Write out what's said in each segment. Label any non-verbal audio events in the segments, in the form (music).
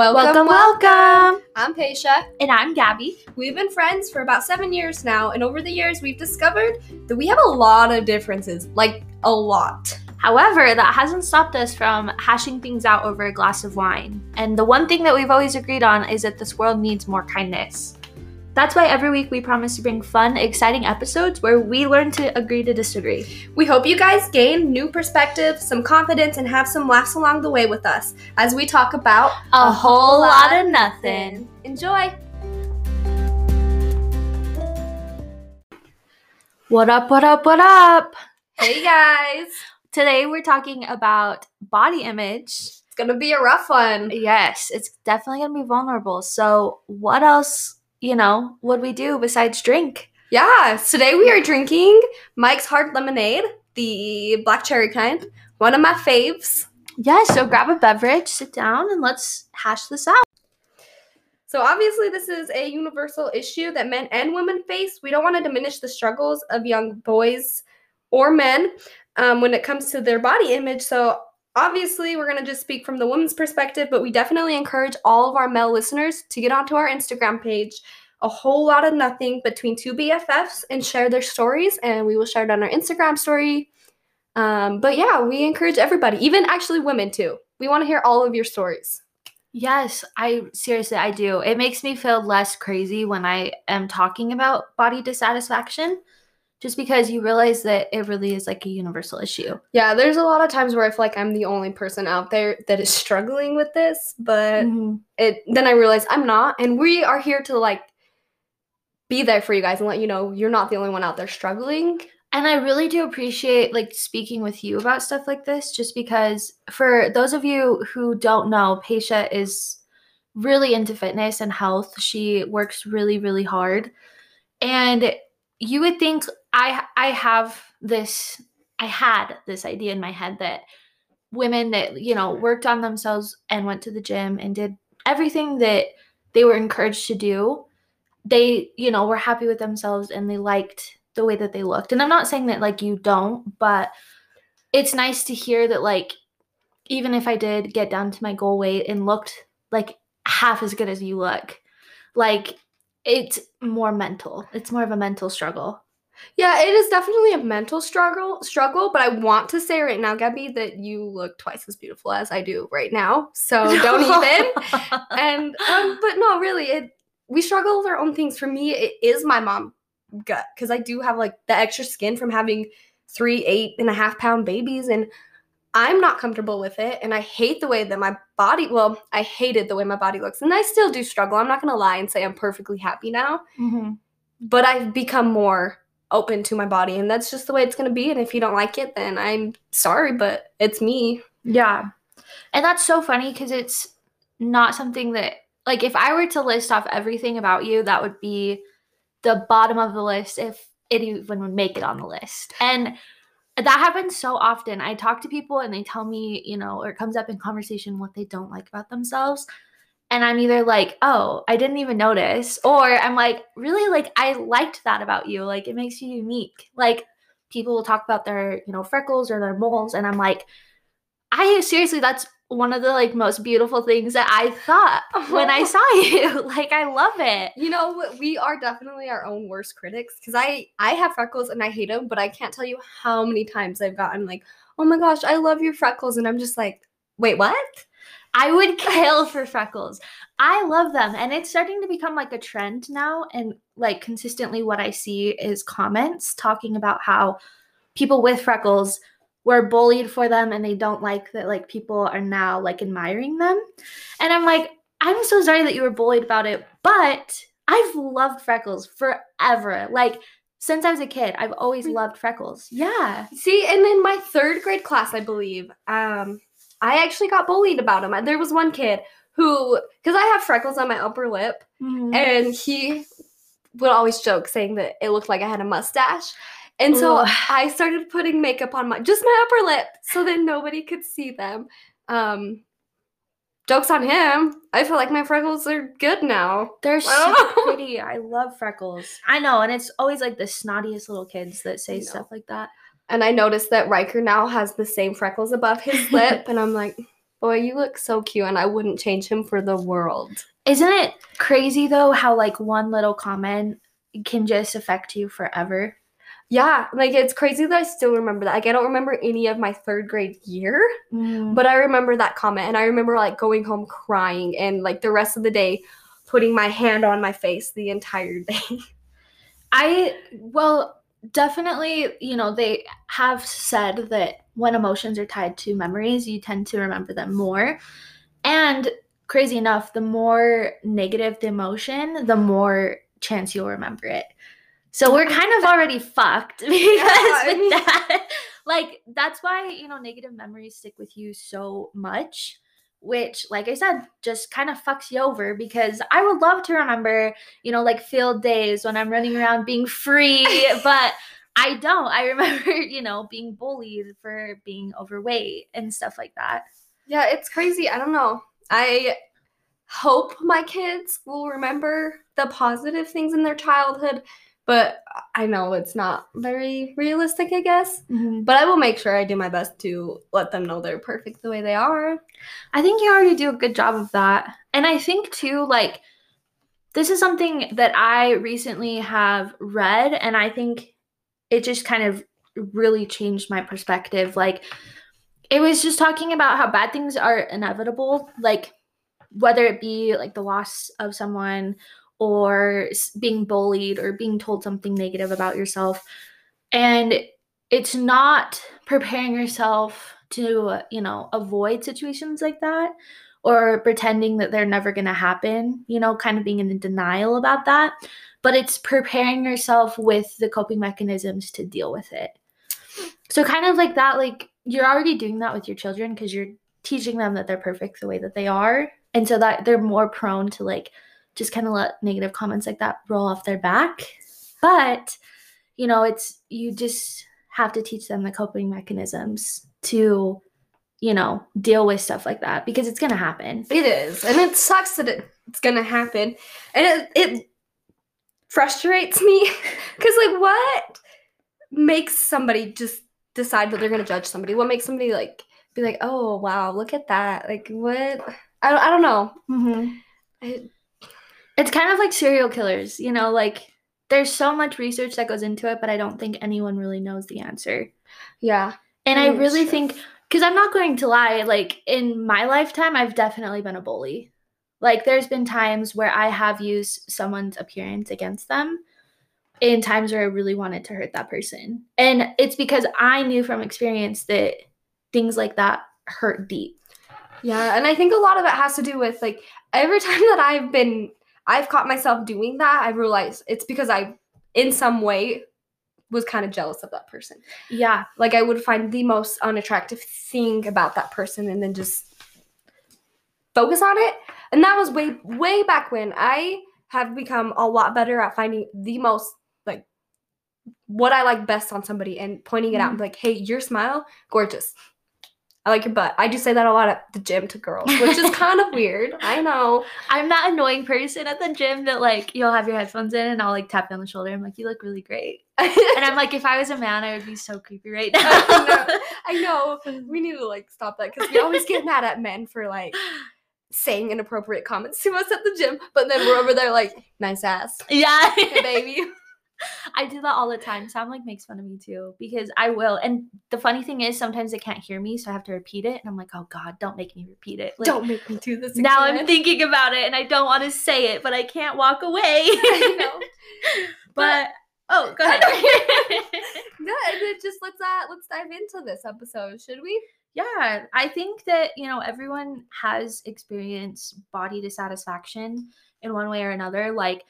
Welcome, welcome. I'm Paisha. And I'm Gabby. We've been friends for about seven years now, and over the years, we've discovered that we have a lot of differences like, a lot. However, that hasn't stopped us from hashing things out over a glass of wine. And the one thing that we've always agreed on is that this world needs more kindness. That's why every week we promise to bring fun, exciting episodes where we learn to agree to disagree. We hope you guys gain new perspective, some confidence, and have some laughs along the way with us as we talk about a, whole lot of nothing. Enjoy! What up, what up, what up? Hey guys! Today we're talking about body image. It's gonna be a rough one. Yes, it's definitely gonna be vulnerable. So, what else, you know, what we do besides drink? Yeah, today we are drinking Mike's Hard Lemonade, the black cherry kind, one of my faves. Yeah, so grab a beverage, sit down, and let's hash this out. So, obviously, this is a universal issue that men and women face. We don't want to diminish the struggles of young boys or men um, when it comes to their body image. So, obviously, we're going to just speak from the woman's perspective, but we definitely encourage all of our male listeners to get onto our Instagram page, a whole lot of nothing between two BFFs, and share their stories. And we will share it on our Instagram story. Um, but yeah, we encourage everybody, even actually women too. We want to hear all of your stories. Yes, I seriously I do. It makes me feel less crazy when I am talking about body dissatisfaction just because you realize that it really is like a universal issue. Yeah, there's a lot of times where I feel like I'm the only person out there that is struggling with this, but Mm-hmm. it then I realize I'm not, and we are here to like be there for you guys and let you know you're not the only one out there struggling. And I really do appreciate like speaking with you about stuff like this just because for those of you who don't know, Paisha is really into fitness and health. She works really really hard. And you would think I I have this I had this idea in my head that women that, you know, worked on themselves and went to the gym and did everything that they were encouraged to do, they, you know, were happy with themselves and they liked the way that they looked. And I'm not saying that like you don't, but it's nice to hear that like even if I did get down to my goal weight and looked like half as good as you look, like it's more mental. It's more of a mental struggle. Yeah, it is definitely a mental struggle struggle, but I want to say right now, Gabby, that you look twice as beautiful as I do right now. So (laughs) don't even. and (laughs) um, but no, really, it we struggle with our own things. For me, it is my mom gut because I do have like the extra skin from having three eight and a half pound babies, and I'm not comfortable with it, and I hate the way that my body. Well, I hated the way my body looks, and I still do struggle. I'm not gonna lie and say I'm perfectly happy now, Mhm. but I've become more open to my body, and that's just the way it's gonna be. And if you don't like it, then I'm sorry, but it's me. Yeah. And that's so funny because it's not something that, like, if I were to list off everything about you, that would be the bottom of the list if it even would make it on the list. And that happens so often. I talk to people and they tell me, you know, or it comes up in conversation what they don't like about themselves. And I'm either like, oh, I didn't even notice. Or I'm like, really, like, I liked that about you. Like, it makes you unique. Like, people will talk about their, you know, freckles or their moles. And I'm like, I seriously, that's one of the like most beautiful things that I thought when I (laughs) saw (laughs) you. like, I love it. You know, we are definitely our own worst critics because I I have freckles and I hate them, but I can't tell you how many times I've gotten like, oh my gosh, I love your freckles, and I'm just like, wait, what? I would (laughs) kill for freckles. I love them. And it's starting to become like a trend now. And like consistently, what I see is comments talking about how people with freckles were bullied for them and they don't like that like people are now like admiring them. And I'm like, I'm so sorry that you were bullied about it, but I've loved freckles forever. Like since I was a kid, I've always loved freckles. Yeah. See, and in my third grade class, I believe, um, I actually got bullied about them. There was one kid who, because I have freckles on my upper lip, Mhm. and he would always joke saying that it looked like I had a mustache. And so Ugh. I started putting makeup on my just my upper lip so that nobody could see them. Um jokes on him. I feel like my freckles are good now. They're so pretty. I love freckles. I know, and it's always like the snottiest little kids that say stuff like that. And I noticed that Riker now has the same freckles above his (laughs) lip, and I'm like, Boy, you look so cute, and I wouldn't change him for the world. Isn't it crazy though how like one little comment can just affect you forever? Yeah, like it's crazy that I still remember that. Like I don't remember any of my third grade year, Mm. but I remember that comment, and I remember like going home crying, and like the rest of the day, putting my hand on my face the entire day. I well, definitely, you know, they have said that when emotions are tied to memories, you tend to remember them more. And crazy enough, the more negative the emotion, the more chance you'll remember it. So we're (laughs) kind of already fucked (laughs) because with that, (laughs) like that's why, you know, negative memories stick with you so much. Which, like I said, just kind of fucks you over because I would love to remember you know, like field days when I'm running around being free, (laughs) but I don't. I remember, (laughs) you know, being bullied for being overweight and stuff like that. Yeah, it's crazy. I don't know. I hope my kids will remember the positive things in their childhood, but I know it's not very realistic, I guess. Mm-hmm. But I will make sure I do my best to let them know they're perfect the way they are. I think you already do a good job of that. And I think too, like, this is something that I recently have read, and I think it just kind of really changed my perspective. Like, it was just talking about how bad things are inevitable, like, whether it be like the loss of someone or being bullied or being told something negative about yourself. And it's not preparing yourself to, you know, avoid situations like that or pretending that they're never going to happen, you know, kind of being in denial about that, but it's preparing yourself with the coping mechanisms to deal with it. So, kind of like that, like you're already doing that with your children because you're teaching them that they're perfect the way that they are. And so that they're more prone to like just kind of let negative comments like that roll off their back. But, you know, it's you just have to teach them the coping mechanisms to you know, deal with stuff like that because it's gonna happen. It is, and it sucks that it, it's gonna happen, and it it frustrates me (laughs) because like what makes somebody just decide that they're gonna judge somebody? What makes somebody like be like, oh wow, look at that? Like what? I don't, I don't know. Mm-hmm. I, It's kind of like serial killers, you know, like there's so much research that goes into it, but I don't think anyone really knows the answer. yeah, And I really sure. think, because I'm not going to lie, like in my lifetime, I've definitely been a bully. Like there's been times where I have used someone's appearance against them in times where I really wanted to hurt that person. And it's because I knew from experience that things like that hurt deep. Yeah, and I think a lot of it has to do with like every (laughs) time that I've been I've caught myself doing that, I realized it's because I in some way was kind of jealous of that person. Yeah. Like I would find the most unattractive thing about that person and then just focus on it. And that was way way back when I have become a lot better at finding the most like what I like best on somebody and pointing it out mm-hmm. and be like, hey, your smile, gorgeous. I like your butt. I do say that a lot at the gym to girls, which is kind of weird. I know. (laughs) I'm that annoying person at the gym that like you'll have your headphones in and I'll like tap you on the shoulder. I'm like, you look really great. (laughs) And I'm like, if I was a man, I would be so creepy right now. I know. (laughs) We need to like stop that because we always get mad at men for like saying inappropriate comments to us at the gym, but then we're over there like, nice ass, yeah. hey, baby. (laughs) I do that all the time. Sam like makes fun of me too because I will. And the funny thing is sometimes they can't hear me, so I have to repeat it. And I'm like, oh God, don't make me repeat it. Like, Don't make me do this. now I'm thinking about it and I don't want to say it, but I can't walk away. (laughs) I know. (laughs) but oh, go ahead. Yeah, and then just let's uh let's dive into this episode, should we? Yeah, I think that, you know, everyone has experienced body dissatisfaction in one way or another. Like,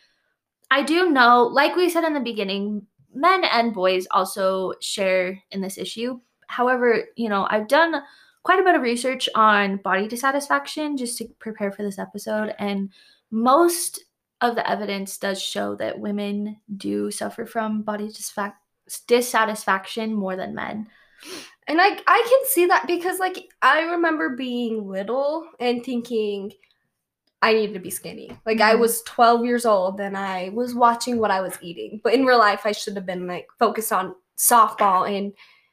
I do know, like we said in the beginning, men and boys also share in this issue. However, you know, I've done quite a bit of research on body dissatisfaction just to prepare for this episode, and most of the evidence does show that women do suffer from body dissatisfaction more than men. And I I can see that because like I remember being little and thinking I needed to be skinny. Like I Mhm. was 12 years old and I was watching what I was eating. But in real life I should have been like focused on softball and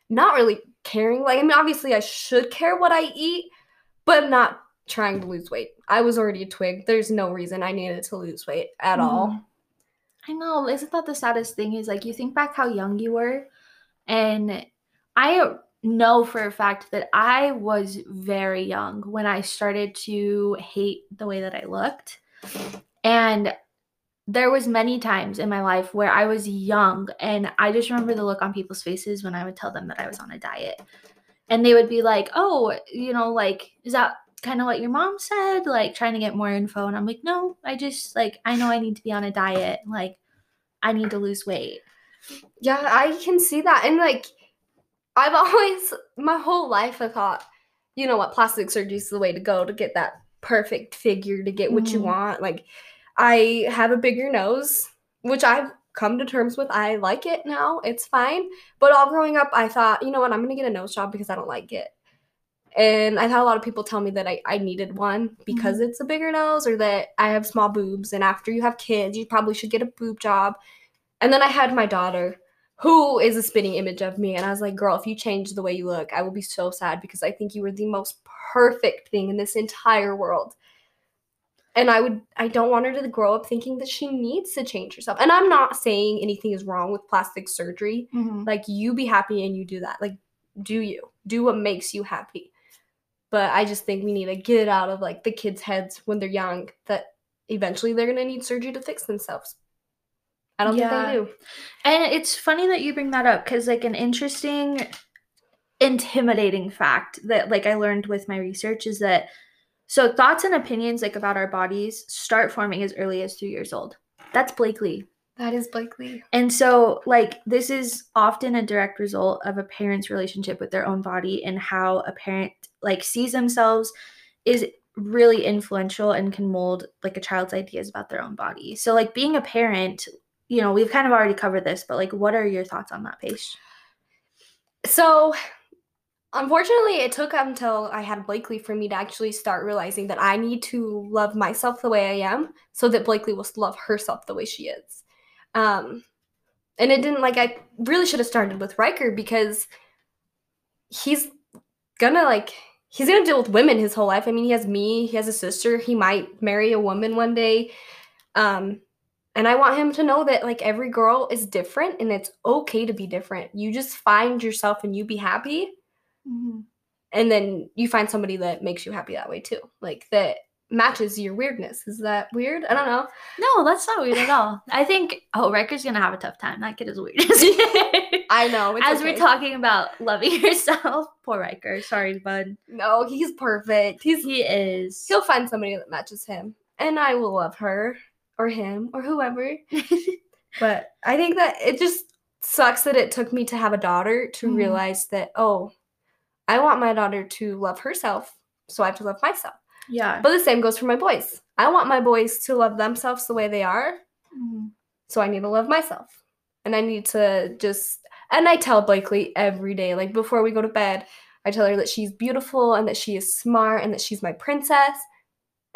not really caring. Like I mean obviously I should care what I eat, but not trying to lose weight. I was already a twig. There's no reason I needed to lose weight at all. Mhm. I know. Isn't that the saddest thing? Is like you think back how young you were, and I know for a fact that I was very young when I started to hate the way that I looked. And there was many times in my life where I was young and I just remember the look on people's faces when I would tell them that I was on a diet. And they would be like, "Oh, you know, like is that kind of what your mom said?" Like trying to get more info and I'm like, "No, I just like I know I need to be on a diet. Like I need to lose weight." Yeah, I can see that. And like, I've always, my whole life, I thought, you know what, plastic surgery is the way to go to get that perfect figure, to get what you Mhm. want. Like, I have a bigger nose, which I've come to terms with. I like it now. It's fine. But all growing up, I thought, you know what, I'm going to get a nose job because I don't like it. And I've had a lot of people tell me that I, I needed one because it's a bigger nose or that I have small boobs. And after you have kids, you probably should get a boob job. And then I had my daughter, who is a spitting image of me. And I was like, girl, if you change the way you look, I will be so sad because I think you were the most perfect thing in this entire world. And I would, I don't want her to grow up thinking that she needs to change herself. And I'm not saying anything is wrong with plastic surgery. Mm-hmm. Like, you be happy and you do that. Like, do you? Do what makes you happy. But I just think we need to get it out of like the kids' heads when they're young that eventually they're gonna need surgery to fix themselves. I don't Yeah. think they do. And it's funny that you bring that up because, like, an interesting, intimidating fact that, like, I learned with my research is that so thoughts and opinions, like, about our bodies start forming as early as three years old. That's Blakely. That is Blakely. And so, like, this is often a direct result of a parent's relationship with their own body and how a parent, like, sees themselves is really influential and can mold, like, a child's ideas about their own body. So, like, being a parent, you know, we've kind of already covered this, but, like, what are your thoughts on that, Paisha? So, unfortunately, it took until I had Blakely for me to actually start realizing that I need to love myself the way I am so that Blakely will love herself the way she is. Um, and it didn't like I really should have started with Riker because he's gonna like he's gonna deal with women his whole life. I mean, he has me, he has a sister, he might marry a woman one day. Um, and I want him to know that like every girl is different and it's okay to be different. You just find yourself and you be happy mm-hmm. and then you find somebody that makes you happy that way too. Like that matches your weirdness. Is that weird? I don't know. No, that's not weird at all. I think, oh, Riker's gonna have a tough time. That kid is weird. (laughs) I know. As okay. we're talking about loving (laughs) yourself, poor Riker. Sorry, bud. No, he's perfect. He's He is. he'll find somebody that matches him. And I will love her or him or whoever. (laughs) But I think that it just sucks that it took me to have a daughter to Mhm. realize that, oh, I want my daughter to love herself, so I have to love myself. yeah. But the same goes for my boys. I want my boys to love themselves the way they are, Mhm. so I need to love myself. And I need to just and I tell Blakely every day, like before we go to bed, I tell her that she's beautiful and that she is smart and that she's my princess.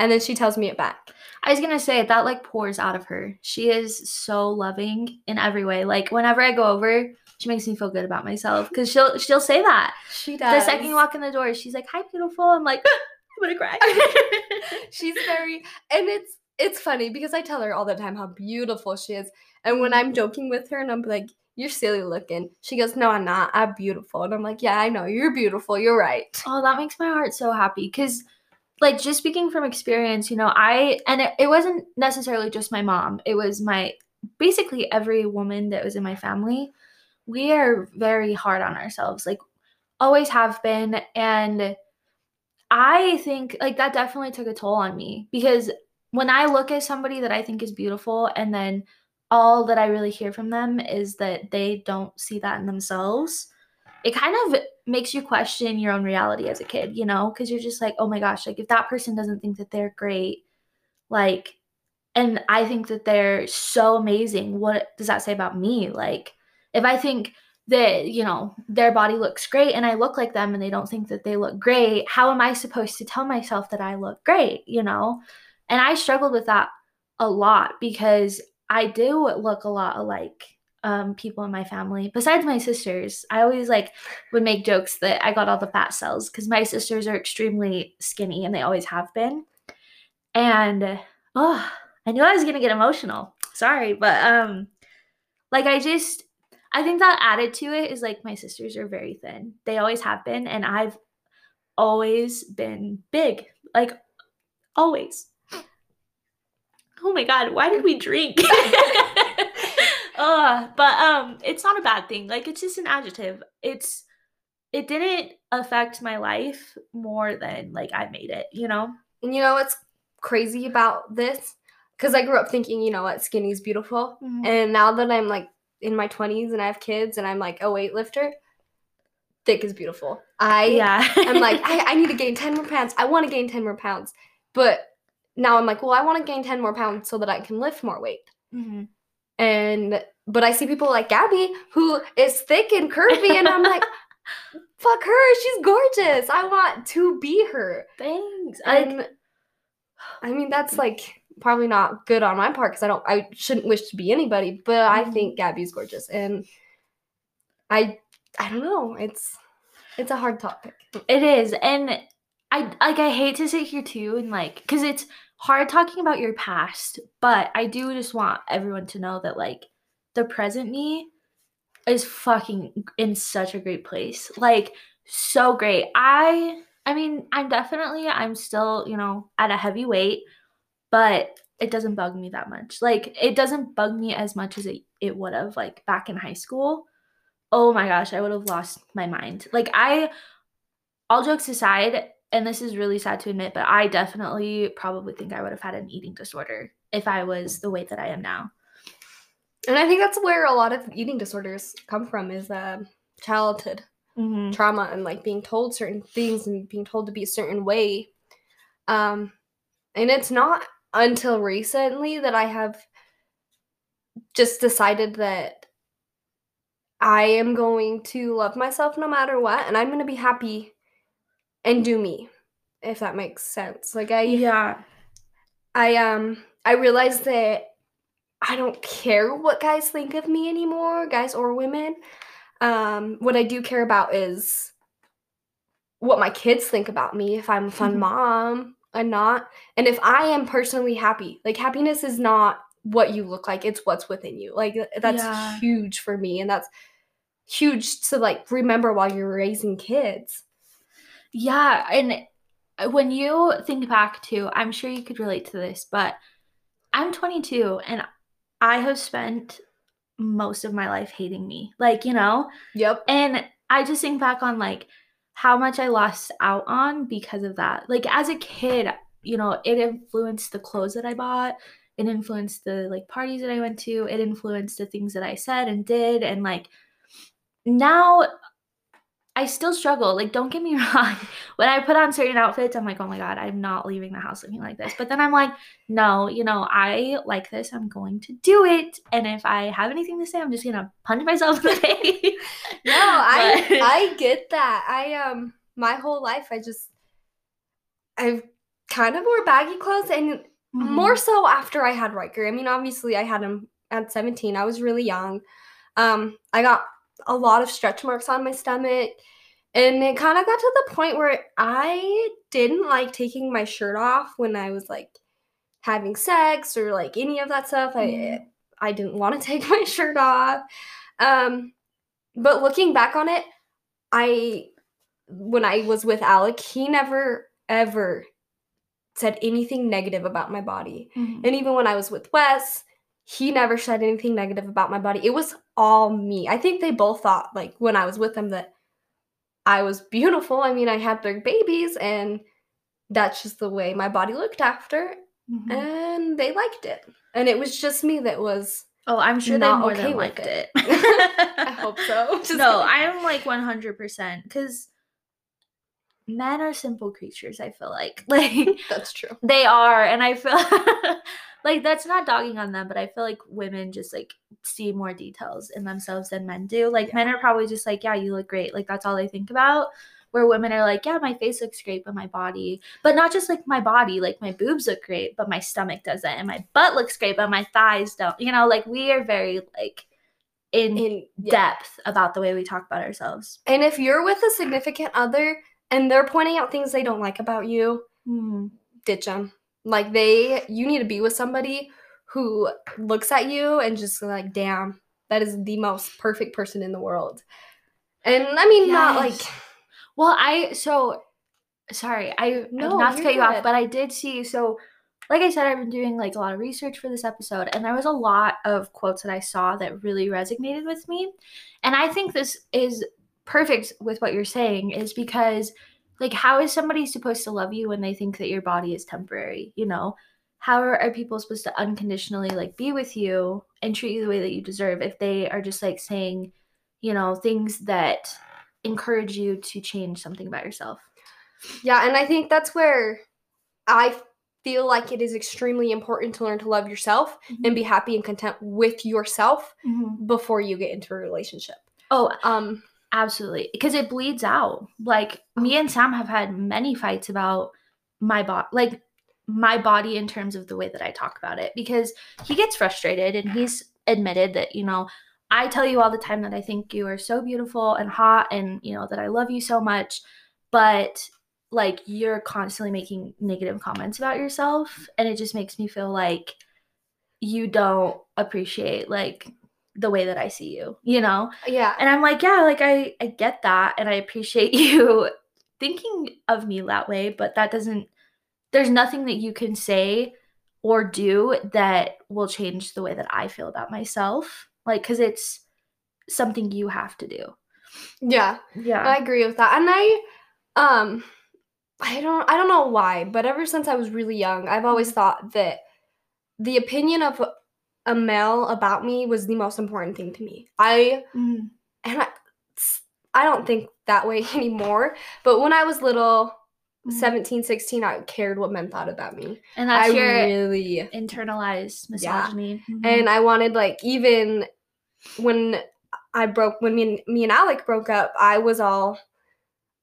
And then she tells me it back. I was gonna say that like pours out of her. She is so loving in every way. Like whenever I go over, she makes me feel good about myself because she'll she'll say that. She does. The second you walk in the door, she's like, "Hi, beautiful." I'm like, I'm gonna cry. (laughs) she's very and it's it's funny because I tell her all the time how beautiful she is. And when I'm mm-hmm. joking with her and I'm like, You're silly looking, she goes, No, I'm not. I'm beautiful. And I'm like, Yeah, I know, you're beautiful, you're right. Oh, that makes my heart so happy because, like, just speaking from experience, you know, I, and it, it wasn't necessarily just my mom, it was my basically every woman that was in my family. We are very hard on ourselves, like, always have been. And I think, like, that definitely took a toll on me because when I look at somebody that I think is beautiful and then all that I really hear from them is that they don't see that in themselves it kind of makes you question your own reality as a kid, you know, because you're just like, oh my gosh, like if that person doesn't think that they're great, like, and I think that they're so amazing, what does that say about me? Like, if I think that, you know, their body looks great and I look like them and they don't think that they look great, how am I supposed to tell myself that I look great, you know? And I struggled with that a lot because I do look a lot alike um, people in my family besides my sisters. I always like would make jokes that I got all the fat cells because my sisters are extremely skinny and they always have been. And oh, I knew I was gonna get emotional. Sorry, but um, like I just I think that added to it is like my sisters are very thin. They always have been, and I've always been big. Like always. Oh my god, why did we drink? (laughs) uh, but um it's not a bad thing. Like it's just an adjective. It's it didn't affect my life more than like I made it, you know? And you know what's crazy about this? Because I grew up thinking, you know what, skinny is beautiful. Mhm. And now that I'm like in my 20s and I have kids and I'm like a weightlifter, thick is beautiful. I yeah. I'm like, (laughs) I, I need to gain 10 more pounds. I want to gain 10 more pounds. But now I'm like, well, I want to gain 10 more pounds so that I can lift more weight. Mhm. And but I see people like Gabby who is thick and curvy, and I'm like, (laughs) fuck her, she's gorgeous. I want to be her. Thanks. I And I mean, that's like probably not good on my part because I don't, I shouldn't wish to be anybody, but I Mhm. think Gabby's gorgeous, and I, I don't know, it's, it's a hard topic. It is. And I like I hate to sit here too and like cuz it's hard talking about your past, but I do just want everyone to know that like the present me is fucking in such a great place. Like so great. I I mean, I'm definitely I'm still, you know, at a heavy weight, but it doesn't bug me that much. Like it doesn't bug me as much as it, it would have like back in high school. Oh my gosh, I would have lost my mind. Like I all jokes aside, and this is really sad to admit, but I definitely probably think I would have had an eating disorder if I was the weight that I am now. And I think that's where a lot of eating disorders come from is uh, childhood Mm-hmm. trauma and like being told certain things and being told to be a certain way. Um, and it's not until recently that I have just decided that I am going to love myself no matter what, and I'm going to be happy and do me, if that makes sense. Like I, Yeah. I um, I realized that I don't care what guys think of me anymore, guys or women. Um, what I do care about is what my kids think about me, if I'm a fun Mhm. mom or not. And if I am personally happy, like happiness is not what you look like, it's what's within you. Like that's Yeah. huge for me. And that's huge to like remember while you're raising kids. Yeah. And when you think back to, I'm sure you could relate to this, but I'm 22 and I have spent most of my life hating me. Like, you know, Yep. And I just think back on like how much I lost out on because of that. Like as a kid, you know, it influenced the clothes that I bought. It influenced the like parties that I went to. It influenced the things that I said and did. And like now I still struggle. Like, don't get me (laughs) wrong. When I put on certain outfits, I'm like, oh my God, I'm not leaving the house looking like this. But then I'm like, no, you know, I like this. I'm going to do it. And if I have anything to say, I'm just to punch myself in the (laughs) face. No, (laughs) I But- I get that. I um my whole life I just I've kind of wore baggy clothes and Mhm. more so after I had Riker. I mean, obviously I had him at 17. I was really young. Um I got a lot of stretch marks on my stomach and it kind of got to the point where I didn't like taking my shirt off when I was like having sex or like any of that stuff. I Mhm. I didn't want to (laughs) take my shirt off. Um but looking back on it, I when I was with Alec, he never ever said anything negative about my body. Mhm. And even when I was with Wes, he never said anything negative about my body. It was all me. I think they both thought like when I was with them that I was beautiful. I mean, I had big babies and that's just the way my body looked after Mhm. and they liked it. And it was just me that was Oh, I'm sure they more okay than liked it. it. (laughs) I hope so. (laughs) Just no, kidding. I am like 100% because men are simple creatures, I feel like. (laughs) Like, that's true. they are. And I feel like that's not dogging on them, but I feel like women just like see more details in themselves than men do. Like, men are probably just like, yeah, you look great. Like, that's all they think about. Where women are like, yeah, my face looks great, but my body, but not just like my body, like my boobs look great, but my stomach doesn't, and my butt looks great, but my thighs don't. You know, like we are very like in, in yeah. depth about the way we talk about ourselves. And if you're with a significant other and they're pointing out things they don't like about you, Mhm. ditch them. Like they, you need to be with somebody who looks at you and just like, damn, that is the most perfect person in the world. And I mean, not like, Well, I so sorry, I No, not to cut you off, but I did see so like I said, I've been doing like a lot of research for this episode, and there was a lot of quotes that I saw that really resonated with me. And I think this is perfect with what you're saying, is because like how is somebody supposed to love you when they think that your body is temporary? You know? How are, are people supposed to unconditionally like be with you and treat you the way that you deserve if they are just like saying, you know, things that encourage you to change something about yourself. yeah. And I think that's where I feel like it is extremely important to learn to love yourself and be happy and content with yourself before you get into a relationship. Oh, Um, absolutely. Because it bleeds out. Like me and oh. Sam have had many fights about my body, like my body in terms of the way that I talk about it. Because he gets frustrated and he's admitted that, you know, I tell you all the time that I think you are so beautiful and hot and, you know, that I love you so much. But like you're constantly making negative comments about yourself. And it just makes me feel like you don't appreciate like the way that I see you, you know? yeah. And I'm like, yeah, like I I get that and I appreciate (laughs) you thinking of me that way, but that doesn't there's nothing that you can say or do that will change the way that I feel about myself. Like cuz it's something you have to do. Yeah. Yeah. I agree with that. And I um I don't I don't know why, but ever since I was really young, I've always thought that the opinion of a male about me was the most important thing to me. I Mhm. and I I don't think that way (laughs) anymore, but when I was little, Mhm. 17, 16, I cared what men thought about me. And that's I your really internalized Yeah. misogyny. Mhm. and I wanted like even when I broke when me and me and Alec broke up, I was all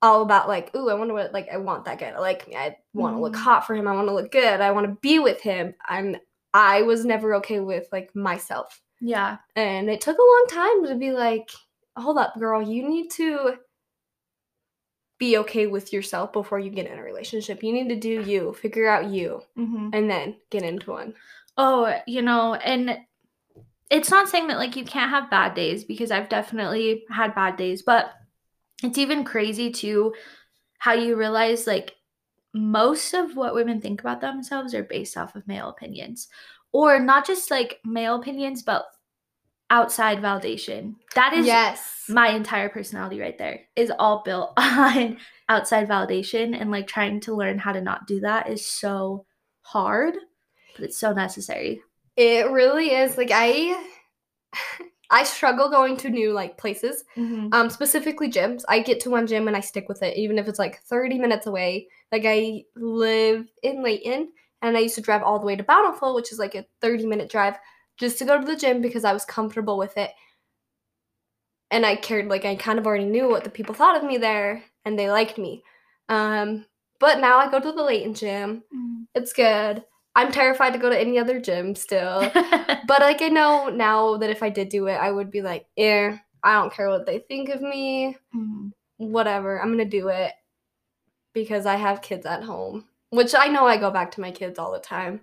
all about like, ooh, I wonder what like I want that guy to like me. I want to look Mhm. hot for him. I want to look good. I want to be with him. And I was never okay with like myself. yeah. And it took a long time to be like, hold up, girl, you need to be okay with yourself before you get in a relationship. You need to do you, figure out you, Mhm. and then get into one. Oh, you know, and it's not saying that like you can't have bad days because I've definitely had bad days, but it's even crazy too how you realize like most of what women think about themselves are based off of male opinions. Or not just like male opinions, but outside validation. That is yes. my entire personality right there is all built (laughs) on outside validation and like trying to learn how to not do that is so hard, but it's so necessary. It really is. Like I (laughs) I struggle going to new like places. Mm-hmm. Um specifically gyms. I get to one gym and I stick with it even if it's like 30 minutes away. Like I live in Layton and I used to drive all the way to Bountiful, which is like a 30 minute drive just to go to the gym because I was comfortable with it. And I cared like I kind of already knew what the people thought of me there and they liked me. Um but now I go to the Layton gym. It's good. I'm terrified to go to any other gym still. (laughs) But like I know now that if I did do it, I would be like, eh, I don't care what they think of me. Mhm. Whatever, I'm gonna do it because I have kids at home, which I know I go back to my kids all the time.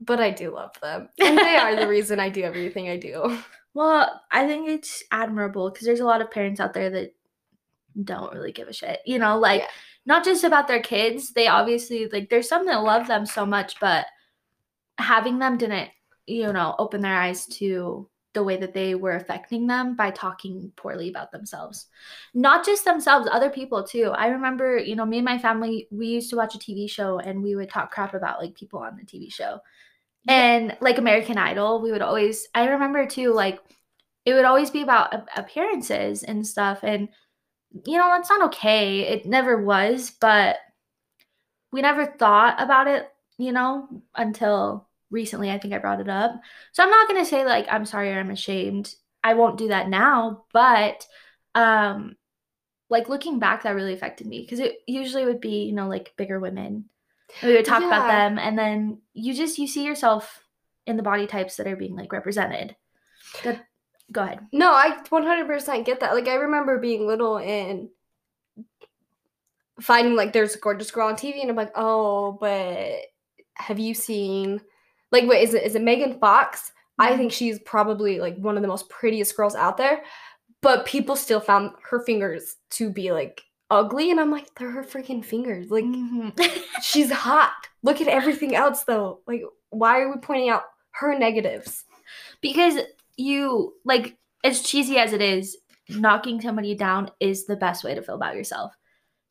But I do love them, and they are the (laughs) reason I do everything I do. Well, I think it's admirable because there's a lot of parents out there that don't really give a shit. You know, like Yeah. not just about their kids. They obviously like there's some that love them so much, but having them didn't, you know, open their eyes to the way that they were affecting them by talking poorly about themselves. Not just themselves, other people too. I remember, you know, me and my family, we used to watch a TV show and we would talk crap about like people on the TV show. And like American Idol, we would always I remember too like it would always be about appearances and stuff and you know, that's not okay. It never was, but we never thought about it, you know, until recently I think I brought it up. So I'm not going to say like I'm sorry or I'm ashamed. I won't do that now, but um like looking back that really affected me because it usually would be, you know, like bigger women. We would talk about them and then you just you see yourself in the body types that are being like represented. That Go ahead. No, I 100% get that. Like, I remember being little and finding like there's a gorgeous girl on TV, and I'm like, oh, but have you seen like wait, is it is it Megan Fox? I think she's probably like one of the most prettiest girls out there, but people still found her fingers to be like ugly, and I'm like, they're her freaking fingers. Like, Mhm. (laughs) she's hot. Look at everything else though. Like, why are we pointing out her negatives? because you like as cheesy as it is knocking somebody down is the best way to feel about yourself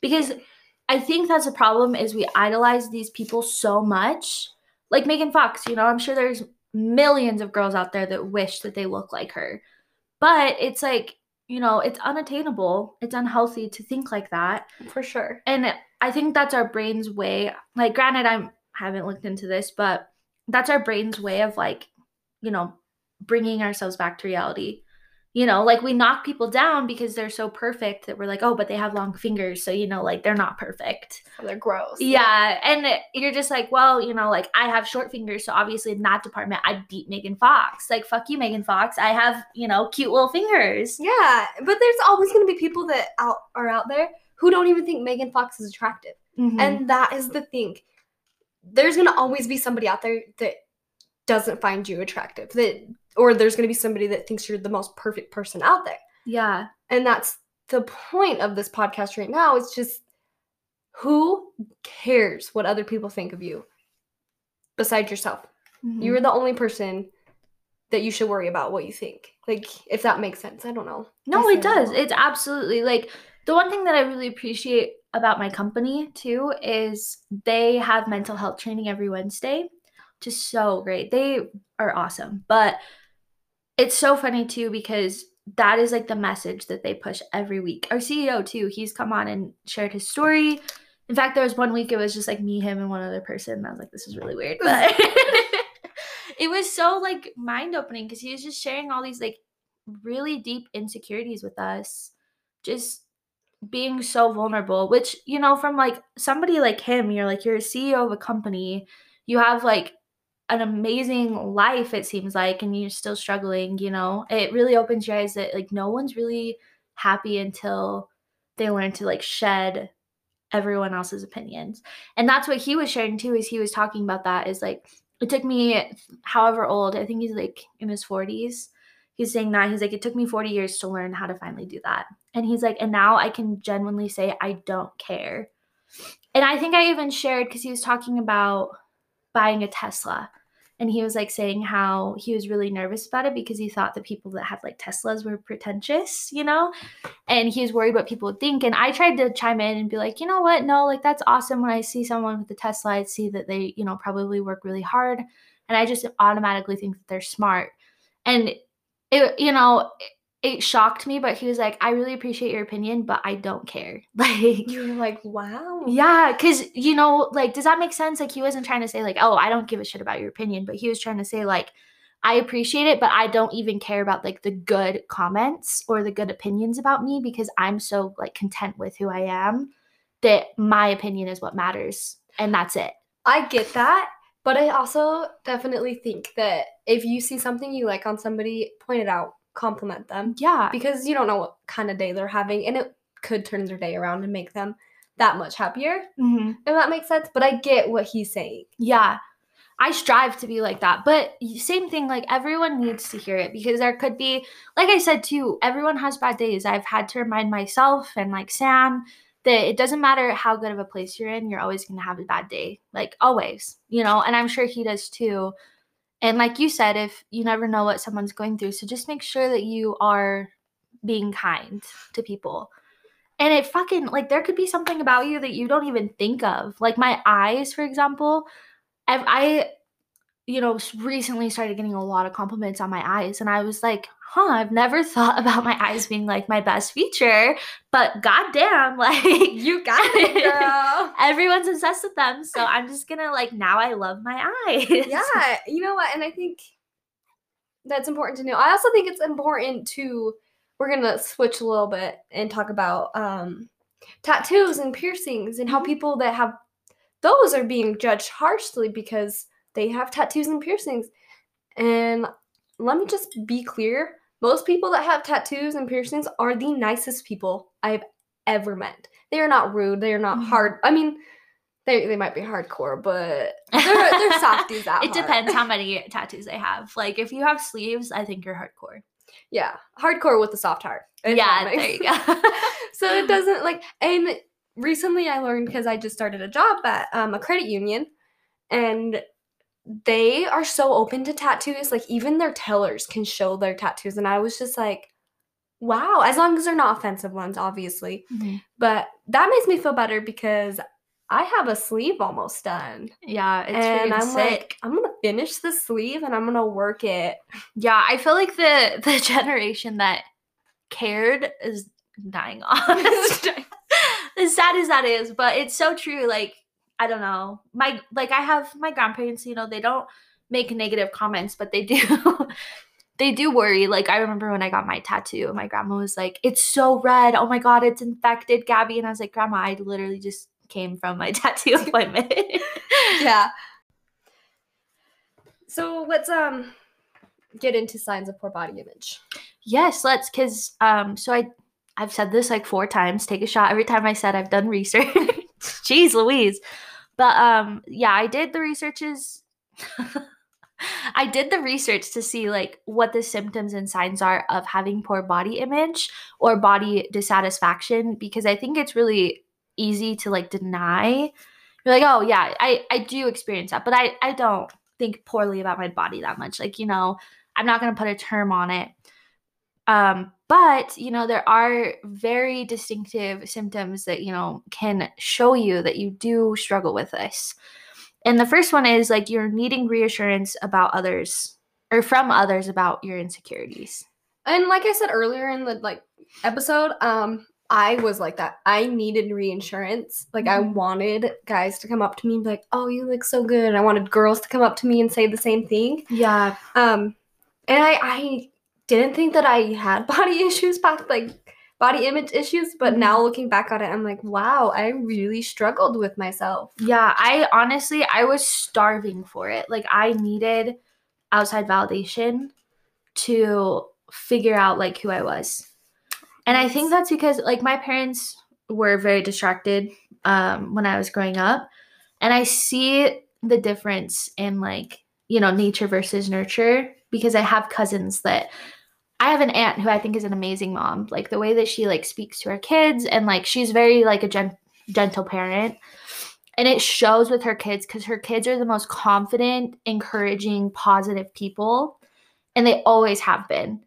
because i think that's a problem is we idolize these people so much like megan fox you know i'm sure there's millions of girls out there that wish that they look like her but it's like you know it's unattainable it's unhealthy to think like that For sure. and I think that's our brain's way. Like, granted, I haven't looked into this, but that's our brain's way of like, you know, bringing ourselves back to reality. You know, like we knock people down because they're so perfect that we're like, oh, but they have long fingers, so you know, like they're not perfect. They're gross. Yeah, and you're just like, well, you know, like I have short fingers, so obviously in that department, I beat Megan Fox. Like, fuck you, Megan Fox. I have, you know, cute little fingers. Yeah, but there's always going to be people that out are out there who don't even think Megan Fox is attractive. Mhm. And that is the thing. There's going to always be somebody out there that doesn't find you attractive. That or there's going to be somebody that thinks you're the most perfect person out there. yeah, And that's the point of this podcast right now. It's just who cares what other people think of you besides yourself? Mhm. You're the only person that you should worry about what you think. Like if that makes sense. I don't know. No, it does. It's absolutely like the one thing that I really appreciate about my company too is they have mental health training every Wednesday, is so great. They are awesome. But it's so funny too because that is like the message that they push every week. Our CEO too, he's come on and shared his story. In fact, there was one week it was just like me, him, and one other person. And I was like, this is really weird. (laughs) But (laughs) it was so like mind opening because he was just sharing all these like really deep insecurities with us. Just being so vulnerable, which, you know, from like somebody like him, you're like, you're a CEO of a company, you have like an amazing life, it seems like, and you're still struggling, you know, it really opens your eyes that like no one's really happy until they learn to like shed everyone else's opinions. And that's what he was sharing too, is he was talking about that is like, it took me however old, I think he's like in his 40s. He's saying that he's like, it took me 40 years to learn how to finally do that. And he's like, and now I can genuinely say I don't care. And I think I even shared because he was talking about buying a Tesla. And he was like saying how he was really nervous about it because he thought the people that had like Teslas were pretentious, you know? And he was worried what people would think. And I tried to chime in and be like, you know what? No, like that's awesome. When I see someone with a Tesla, I see that they, you know, probably work really hard. And I just automatically think that they're smart. And it, you know, it shocked me, but he was like, I really appreciate your opinion, but I don't care. (laughs) Like, You're like, wow. yeah, because, you know, like, does that make sense? Like, he wasn't trying to say, like, oh, I don't give a shit about your opinion, but he was trying to say, like, I appreciate it, but I don't even care about, like, the good comments or the good opinions about me because I'm so, like, content with who I am that my opinion is what matters. And that's it. I get that, but I also definitely think that if you see something you like on somebody, point it out, compliment them Yeah. because you don't know what kind of day they're having and it could turn their day around and make them that much happier. hmm If that makes sense, but I get what he's saying. Yeah. I strive to be like that. But same thing, like everyone needs to hear it because there could be, like I said too, everyone has bad days. I've had to remind myself and like Sam that it doesn't matter how good of a place you're in, you're always going to have a bad day. Like always, you know, and I'm sure he does too. And like you said, if you never know what someone's going through, so just make sure that you are being kind to people. And it fucking like there could be something about you that you don't even think of. Like my eyes, for example. I've, I, you know, recently started getting a lot of compliments on my eyes, and I was like, huh, I've never (laughs) thought about my eyes being like my best feature, but goddamn, (laughs) like You got it, girl. (laughs) everyone's obsessed with them. So I'm just gonna like now I love my eyes. yeah, you know what? And I think that's important to know. I also think it's important to we're gonna switch a little bit and talk about um, tattoos and piercings and how Mhm. people that have those are being judged harshly because they have tattoos and piercings. And let me just be clear: most people that have tattoos and piercings are the nicest people I've ever met. They are not rude. They are not Mhm. hard. I mean, they they might be hardcore, but they're they're (laughs) softies at it heart. depends how many (laughs) tattoos they have. Like if you have sleeves, I think you're hardcore. Yeah, hardcore with a soft heart. yeah, there you go. (laughs) so it doesn't like and recently i learned because i just started a job at um, a credit union and they are so open to tattoos like even their tellers can show their tattoos and i was just like wow as long as they're not offensive ones obviously Mhm. but that makes me feel better because i have a sleeve almost done Yeah, it's and i'm sick. like i'm gonna finish the sleeve and i'm gonna work it Yeah, I feel like the (laughs) the generation that cared is dying off. (laughs) (laughs) as sad as that is, but it's so true. Like, I don't know. My like I have my grandparents, you know, they don't make negative comments, but they do (laughs) they do worry. Like I remember when I got my tattoo, my grandma was like, It's so red. Oh my god, it's infected, Gabby. And I was like, Grandma, I literally just came from my (laughs) tattoo (laughs) appointment. yeah. So let's um get into signs of poor body image. Yes, let's cuz um so I I've said this like four times. Take a shot every time I said I've done research. Jeez Louise. But um yeah, I did the researches (laughs) I did the research to see like what the symptoms and signs are of having poor body image or body dissatisfaction because I think it's really easy to like deny. You're like, "Oh, yeah, I I do experience that, but I I don't think poorly about my body that much." Like, you know, I'm not going to put a term on it. Um, but you know, there are very distinctive symptoms that you know can show you that you do struggle with this. And the first one is like you're needing reassurance about others or from others about your insecurities. And like I said earlier in the like episode, um, I was like that. I needed reinsurance. Like I Mhm. wanted guys to come up to me and be like, "Oh, you look so good." And I wanted girls to come up to me and say the same thing. Yeah. Um, and I I didn't think that I had (laughs) body issues back like body image issues, but now looking back on it, I'm like, wow, I really struggled with myself. Yeah, I honestly I was starving for it. Like I needed outside validation to figure out like who I was. And I think that's because like my parents were very distracted um when I was growing up and I see the difference in like, you know, nature versus nurture because I have cousins that I have an aunt who I think is an amazing mom. Like the way that she like speaks to her kids and like she's very like a gen- gentle parent. And it shows with her kids cuz her kids are the most confident, encouraging, positive people and they always have been.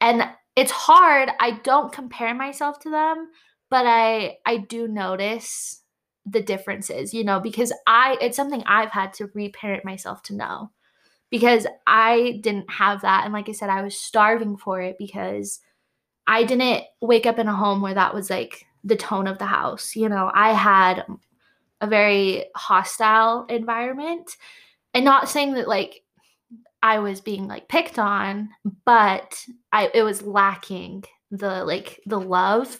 And it's hard. I don't compare myself to them, but I I do notice the differences, you know, because I it's something I've had to reparent myself to know. Because I didn't have that and like I said I was starving for it because I didn't wake up in a home where that was like the tone of the house. You know, I had a very hostile environment and not saying that like I was being like picked on, but I it was lacking the like the love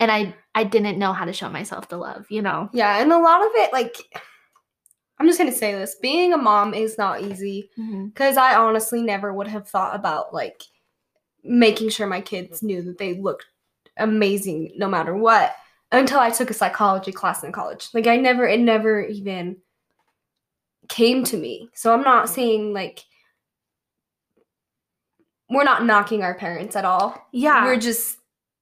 and I I didn't know how to show myself the love, you know. Yeah, and a lot of it, like, I'm just gonna say this: being a mom is not easy. Mm-hmm. Because I honestly never would have thought about like making sure my kids mm-hmm. knew that they looked amazing no matter what until I took a psychology class in college. Like I never, it never even came to me. So I'm not mm-hmm. saying like we're not knocking our parents at all. Yeah. We're just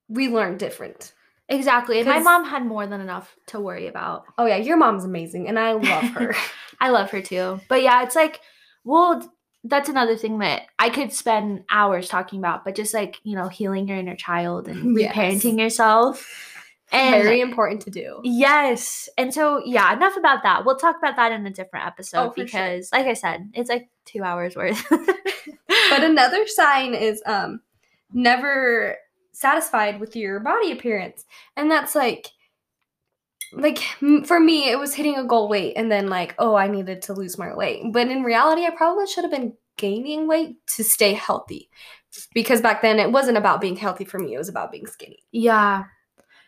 we learn different. Exactly. And my mom had more than enough to worry about. Oh yeah, your mom's amazing and I love (laughs) her. I love her too. But yeah, it's like, well, that's another thing that I could spend hours talking about, but just like, you know, healing your inner child and (laughs) Yes. reparenting yourself. And Very important to do. Yes. And so, yeah, enough about that. We'll talk about that in a different episode Oh, for sure. because, like I said, it's like two hours worth. (laughs) But another sign is um never satisfied with your body appearance. And that's like like for me it was hitting a goal weight and then like oh I needed to lose more weight. But in reality I probably should have been gaining weight to stay healthy. Because back then it wasn't about being healthy for me, it was about being skinny. yeah,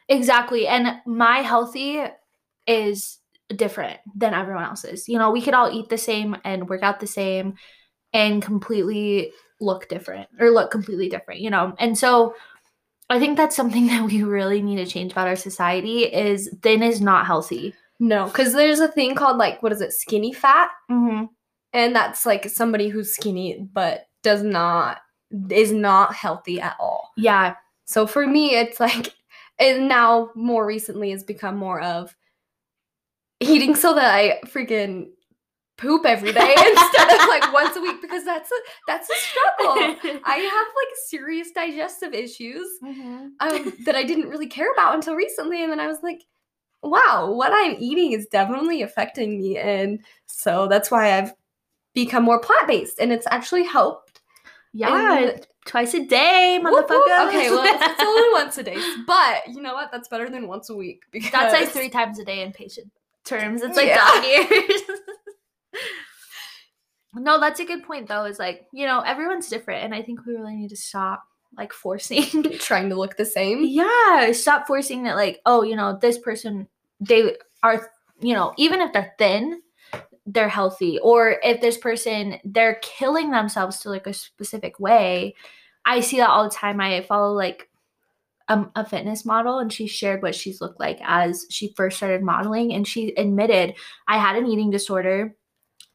exactly. And my healthy is different than everyone else's. You know, we could all eat the same and work out the same and completely look different or look completely different, you know? And so I think that's something (laughs) that we really need to change about our society is thin is not healthy. No, because there's a thing called like what is it, skinny fat, Mm-hmm. and that's like somebody who's skinny but does not is not healthy at all. Yeah. So for me, it's like, and now more recently has become more of eating so that I freaking poop every day instead of like once a week (laughs) because that's a that's a struggle. I have like serious digestive issues Mhm. um, that I didn't really care about until recently, and then I was like, wow, what I'm eating is definitely affecting me, and so that's why I've become more plant based, and it's actually helped. Yeah. And- twice a day, Whoop, whoop. motherfucker. Okay, well, it's, it's only (laughs) once a day, but you know what? That's better than once a week because That's like three times a day in patient terms. It's like Yeah. dog (laughs) years. No, that's a good point though. Is like, you know, everyone's different and I think we really need to stop like forcing (laughs) trying to look the same. Yeah, stop forcing that like, oh, you know, this person they are, you know, even if they're thin, they're healthy. Or if this person they're killing themselves to like a specific way. I see that all the time. I follow like um, a fitness model and she shared what she's looked like as she first started modeling and she admitted I had an eating disorder.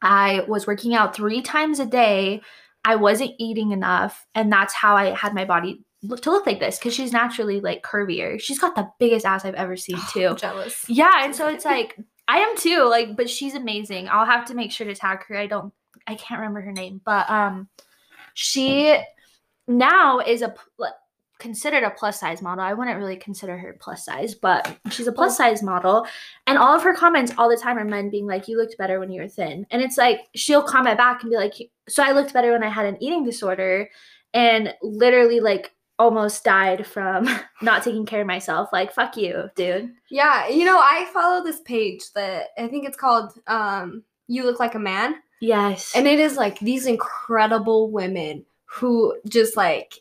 I was working out 3 times a day. I wasn't eating enough and that's how I had my body look to look like this because she's naturally like curvier. She's got the biggest ass I've ever seen too. I'm jealous. Yeah, and so it's like I am too, like, but she's amazing. I'll have to make sure to tag her. I don't I can't remember her name, but um she now is a considered a plus size model. I wouldn't really consider her plus size, but she's a plus size model. And all of her comments all the time are men being like, You looked better when you were thin. And it's like she'll comment back and be like, So I looked better when I had an eating disorder and literally like almost died from (laughs) not taking care of myself. Like, fuck you, dude. Yeah, you know, I follow this page that I think it's called um You Look Like a Man. Yes. And it is like these incredible women who just like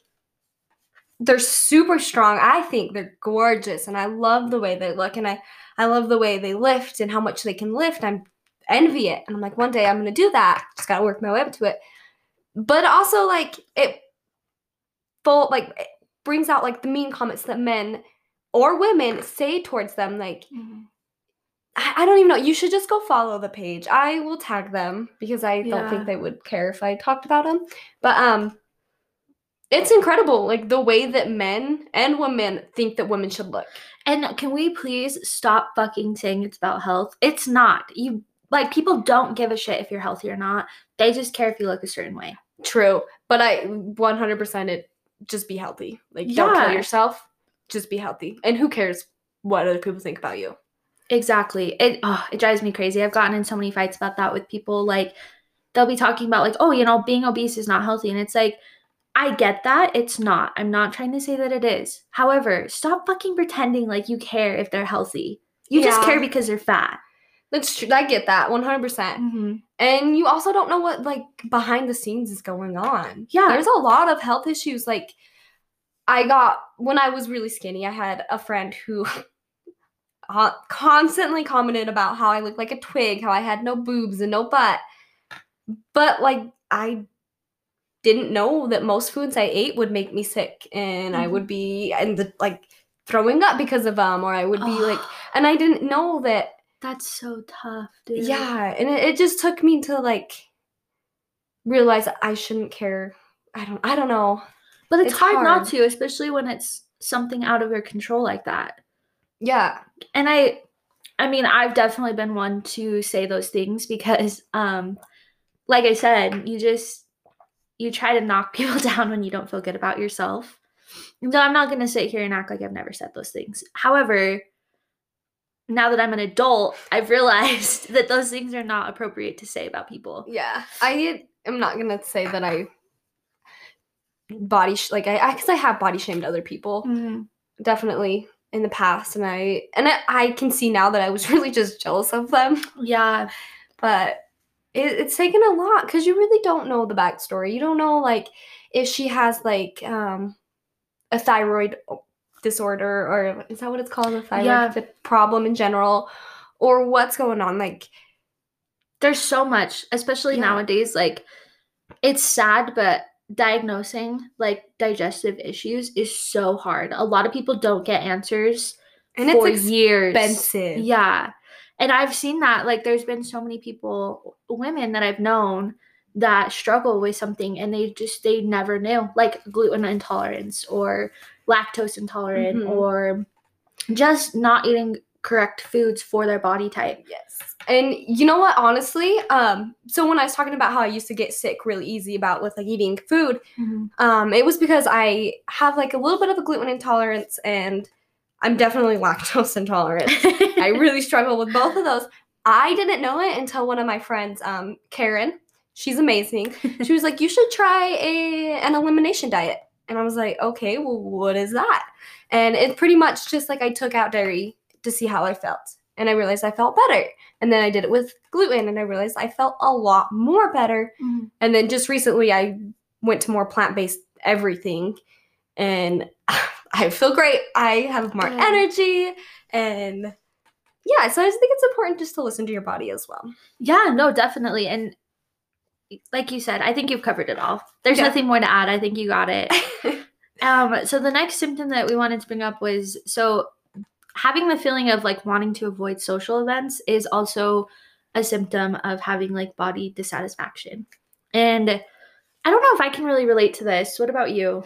they're super strong. I think they're gorgeous and I love the way they look and I I love the way they lift and how much they can lift. I'm envy it. And I'm like one day I'm going to do that. Just got to work my way up to it. But also like it full like it brings out like the mean comments that men or women say towards them like Mhm. I, I don't even know. You should just go follow the page. I will tag them because I don't think they would care if I talked about them. But um it's incredible like the way that men and women think that women should look. And can we please stop fucking saying it's about health? It's not. You like people don't give a shit if you're healthy or not. They just care if you look a certain way. True. But I 100% it just be healthy. Like don't kill yourself. Just be healthy. And who cares what other people think about you? Exactly. It oh, it drives me crazy. I've gotten in so many fights about that with people. Like they'll be talking about like, oh, you know, being obese is not healthy, and it's like. I get that. It's not. I'm not trying to say that it is. However, stop fucking pretending like you care if they're healthy. You just care because they're fat. That's true. I get that 100%. Mm-hmm. And you also don't know what like behind the scenes is going on. Yeah. There's a lot of health issues. Like I got when I was really skinny, I had a friend who (laughs) constantly commented about how I looked like a twig, how I had no boobs and no butt. But like I didn't know that most foods I ate would make me sick and I Mhm. would be and the, like throwing up because of them or I would be like and I didn't know that That's so tough, dude. yeah, and it, it just took me to like realize I shouldn't care. I don't I don't know. But it's, It's hard, not to, especially when it's something out of your control like that. Yeah. And I I mean, I've definitely been one to say those things because um like I said, you just you try to knock (laughs) people down when you don't feel good about yourself. No, I'm not going to sit here and act like I've never said those things. However, now that I'm an adult, I've realized (laughs) that those things are not appropriate to say about people. Yeah. I am not going to say that I body sh- like I I cuz I have body shamed other people mm-hmm. definitely in the past and I and I, I can see now that I was (laughs) really just jealous of them, Yeah. but it, it's taken a lot cuz you really don't know the backstory. You don't know like if she has like um a thyroid disorder or is that what it's called a thyroid Yeah. fi- problem in general or what's going on like there's so much especially Yeah. nowadays like it's sad but diagnosing like digestive issues is so hard. A lot of people don't get answers And for it's years. expensive. Yeah. And I've seen that. Like, there's been so many people, women that I've known that struggle with something and they just, they never knew, like gluten intolerance or lactose intolerant Mhm. or just not eating correct foods for their body type. Yes. And you know what, honestly, um, so when I was talking about how I used to get sick really easy about with like eating food, um, it was because I have like a little bit of a gluten intolerance and I'm definitely lactose intolerant. I (laughs) really struggle with both of those. I didn't know it until one of my friends, um, Karen, she's amazing. She was like, "You should try a an elimination diet," and I was like, "Okay, well, what is that?" And it's pretty much just like I took out dairy to see how I felt, and I realized I felt better. And then I did it with gluten, and I realized I felt a lot more better. Mhm. And then just recently, I went to more plant based everything, and (laughs) I feel great. I have more energy, and yeah, so I just think it's important just to listen to your body as well. Yeah, no, definitely. And like you said, I think you've covered it all. There's Yeah. nothing more to add. I think you got it. (laughs) Um, so the next symptom that we wanted to bring up was so having the feeling of like wanting to avoid social events is also a symptom of having like body dissatisfaction. And I don't know if I can really relate to this. What about you?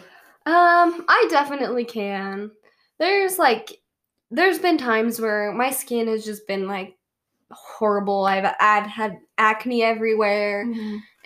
Um, I definitely can. There's like there's been times where my skin has just been like horrible. I've had had acne everywhere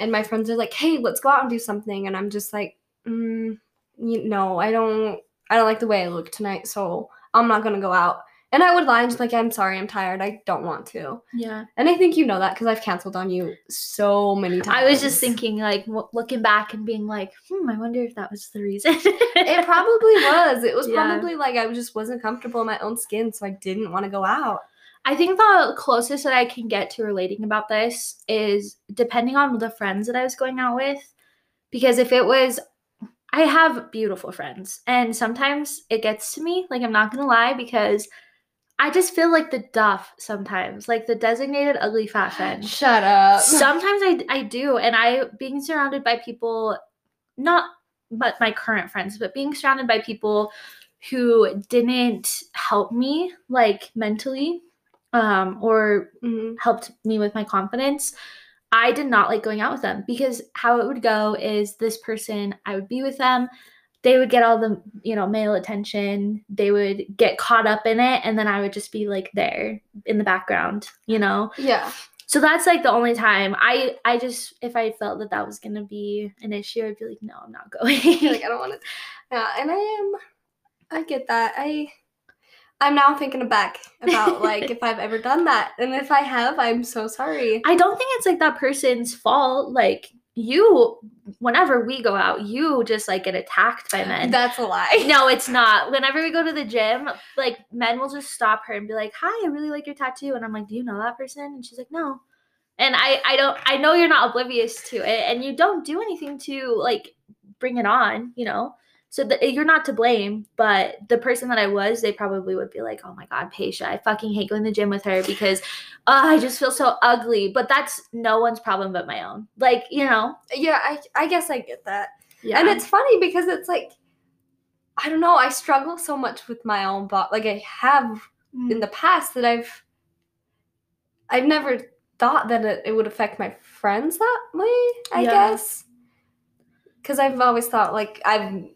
and my friends are like, "Hey, let's go out and do something." And I'm just like, mm, you know, I don't I don't like the way I look tonight, so I'm not going to go out. And I would lie and just like, "I'm sorry, I'm tired. I don't want to." Yeah. And I think you know that cuz I've canceled on you so many times. I was just thinking like w- looking back and being like, "Hmm, I wonder if that was the reason." It probably (laughs) was. It was Yeah. probably like I just wasn't comfortable in my own skin, so I didn't want to go out. I think the closest that I can get to relating about this is depending on the friends that I was going out with. Because if it was, I have beautiful friends, and sometimes it gets to me. Like, I'm not gonna lie, because I just feel like the duff sometimes, like the designated ugly fat friend. (gasps) Shut up. Sometimes I, I do, and I being surrounded by people, not but my current friends, but being surrounded by people who didn't help me like mentally, um, or Mhm. helped me with my confidence. I did not like going out with them because how it would go is this person, I would be with them, they would get all the, you know, male attention, they would get caught up in it, and then I would just be like there in the background, you know? Yeah. So that's like the only time I I just if I felt that that was going to be an issue, I'd be like, "No, I'm not (laughs) going." Like I don't want to. Yeah, and I am. I get that. I. I'm now thinking back about like if I've ever done that, and if I have, I'm so sorry. I don't think it's like that person's fault. Like you whenever we go out, you just like get attacked by men. That's a lie. no, it's not. Whenever we go to the gym, like men will just stop her and be like, "Hi, I really like your tattoo." And I'm like, "Do you know that person?" And she's like, "No." And I I don't I know you're not oblivious to it and you don't do anything to like bring it on, you know. So the, you're not to blame, but the person that I was, they probably would be like, "Oh my god, Paisha, I fucking hate going to the gym with her because uh, I just feel so ugly." But that's no one's problem but my own. Like, you know. Yeah, I I guess I get that. Yeah. And it's funny because it's like I don't know, I struggle so much with my own body. Like I have in the past that I've I've never thought that it, it would affect my friends that way, I Yeah. guess. Cuz I've always thought like I've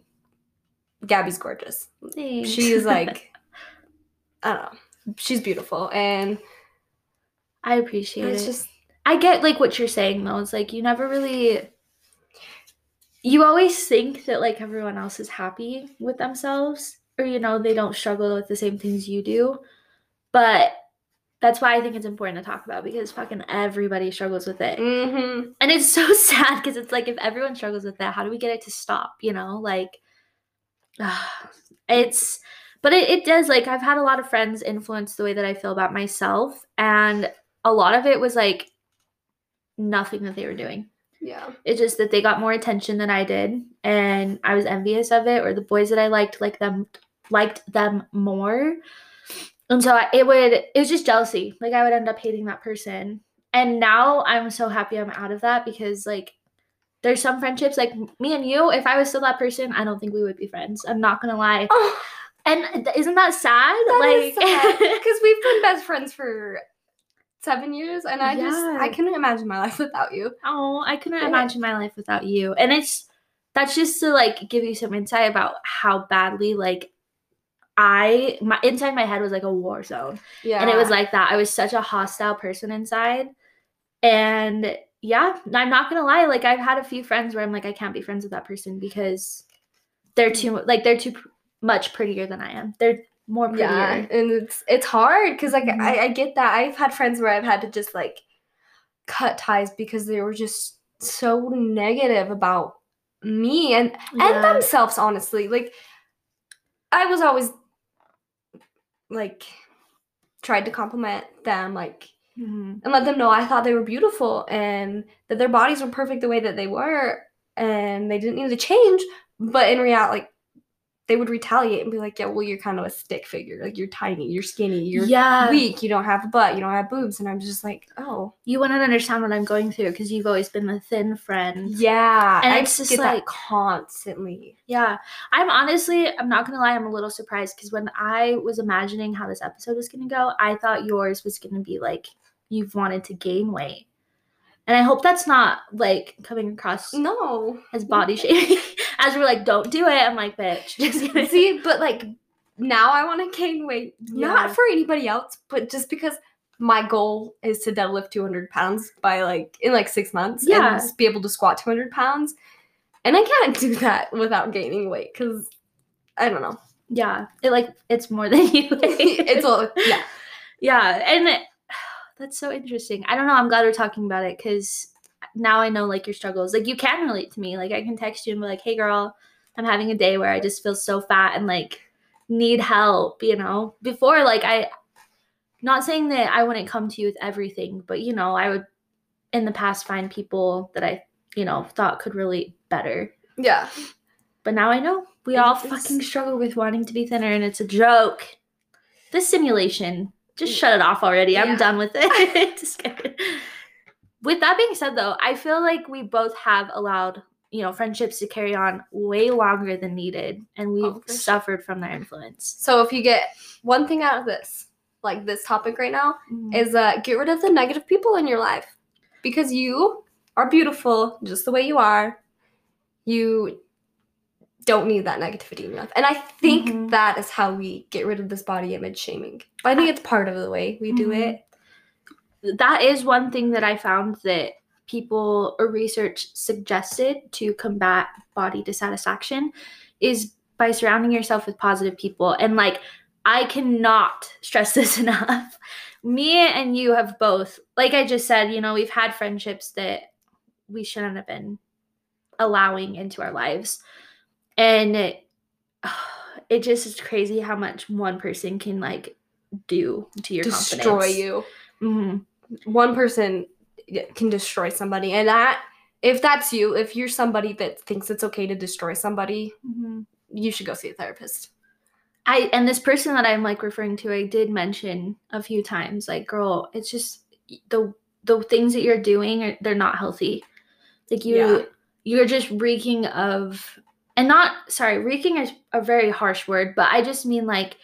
Gabby's gorgeous. Thanks. She's like (laughs) I don't know. She's beautiful and I appreciate it's it. just I get like what you're saying though. It's like you never really you always think that like everyone else is happy with themselves or you know they don't struggle with the same things you do. But that's why I think it's important to talk about because fucking everybody struggles with it. mhm. And it's so (laughs) sad because it's like if everyone struggles with that, how do we get it to stop, you know? Like Ah, it's but it, it does like I've had a lot of friends influence the way that I feel about myself and a lot of it was like nothing that they were doing. Yeah. It's just that they got more attention than I did, and I was envious of it. Or the boys that I liked like them liked them more, and so I, it would it was just jealousy. Like I would end up hating that person. And now I'm so happy I'm out of that because like there's some friendships like me and you. If I was still that person, I don't think we would be friends. I'm not gonna lie. Oh, And isn't that sad? like like (laughs) because we've been best friends for seven years, and I just I couldn't imagine my life without you. oh, I couldn't Yeah. imagine my life without you. And it's that's just to like give you some insight about how badly like I my inside my head was like a war zone. Yeah, And it was like that. I was such a hostile person inside. And yeah, I'm not gonna lie. Like I've had a few friends where I'm like, I can't be friends with that person because they're too like they're too pr- much prettier than I am. They're more prettier. yeah, and it's it's hard because like Mhm. I, I get that. I've had friends where I've had to just like cut ties because they were just so negative about me and Yeah. and themselves honestly like i was always like tried to compliment them like Mhm. and let them know i thought they were beautiful and that their bodies were perfect the way that they were and they didn't need to change but in reality like they would retaliate and be like yeah well you're kind of a stick figure like you're tiny you're skinny you're yeah. weak you don't have a butt you don't have boobs and i'm just like oh you wouldn't understand what I'm going through because you've always been the thin friend. yeah And I it's just like- constantly Yeah. I'm honestly, I'm not gonna lie, I'm a little surprised because when I was imagining how this episode was gonna go, I thought yours was gonna be like you've wanted to gain weight. And I hope that's not like coming across no as body shaming. (laughs) as we're like, don't do it. I'm like, bitch. (laughs) Just. See, but like now I want to gain weight, Yeah. not for anybody else, but just because my goal is to deadlift 200 pounds by like in like six months Yeah. and just be able to squat 200 pounds. And I can't (laughs) do that without gaining weight because I don't know. yeah. It like it's more than you it's all, yeah. Yeah, and that's so interesting. I don't know. I'm glad we're talking about it because now I know like your struggles. Like you can relate to me. Like I can text you and be like, "Hey, girl, I'm having a day where I just feel so fat and like need help." You know, before like I, not saying that I wouldn't come to you with everything, but you know, I would in the past find people that I you know thought could relate better. Yeah. But now I know we all It's- fucking struggle with wanting to be thinner, and it's a joke. This simulation, just shut it off already. I'm done with it. (laughs) (laughs) just kidding. With that being said, though, I feel like we both have allowed you know friendships to carry on way longer than needed, and we've Oh, for sure. suffered from their influence. So if you get one thing out of this, like this topic right now, is uh, get rid of the negative people in your life because you are beautiful just the way you are. You don't need that negativity life. And I think Mhm. that is how we get rid of this body image shaming. But I think it's part of the way we do Mhm. it. that is one thing that I found that people or research suggested to combat body dissatisfaction is by surrounding yourself with positive people. And like, I cannot stress (laughs) this enough. Me and you have both, like I just said, you know, we've had friendships that we shouldn't have been allowing into our lives. And it, (sighs) it just is crazy how much one person can like do to your Destroy confidence. you. hmm One person can destroy somebody. And that, if that's you, if you're somebody that thinks it's okay to destroy somebody, hmm you should go see a therapist. I and this person that I'm like referring to, I did mention a few times, like, girl, it's just the the things that you're doing are they're not healthy. Like you Yeah. you're just reeking of and not sorry, reeking is a very harsh word, but I just mean like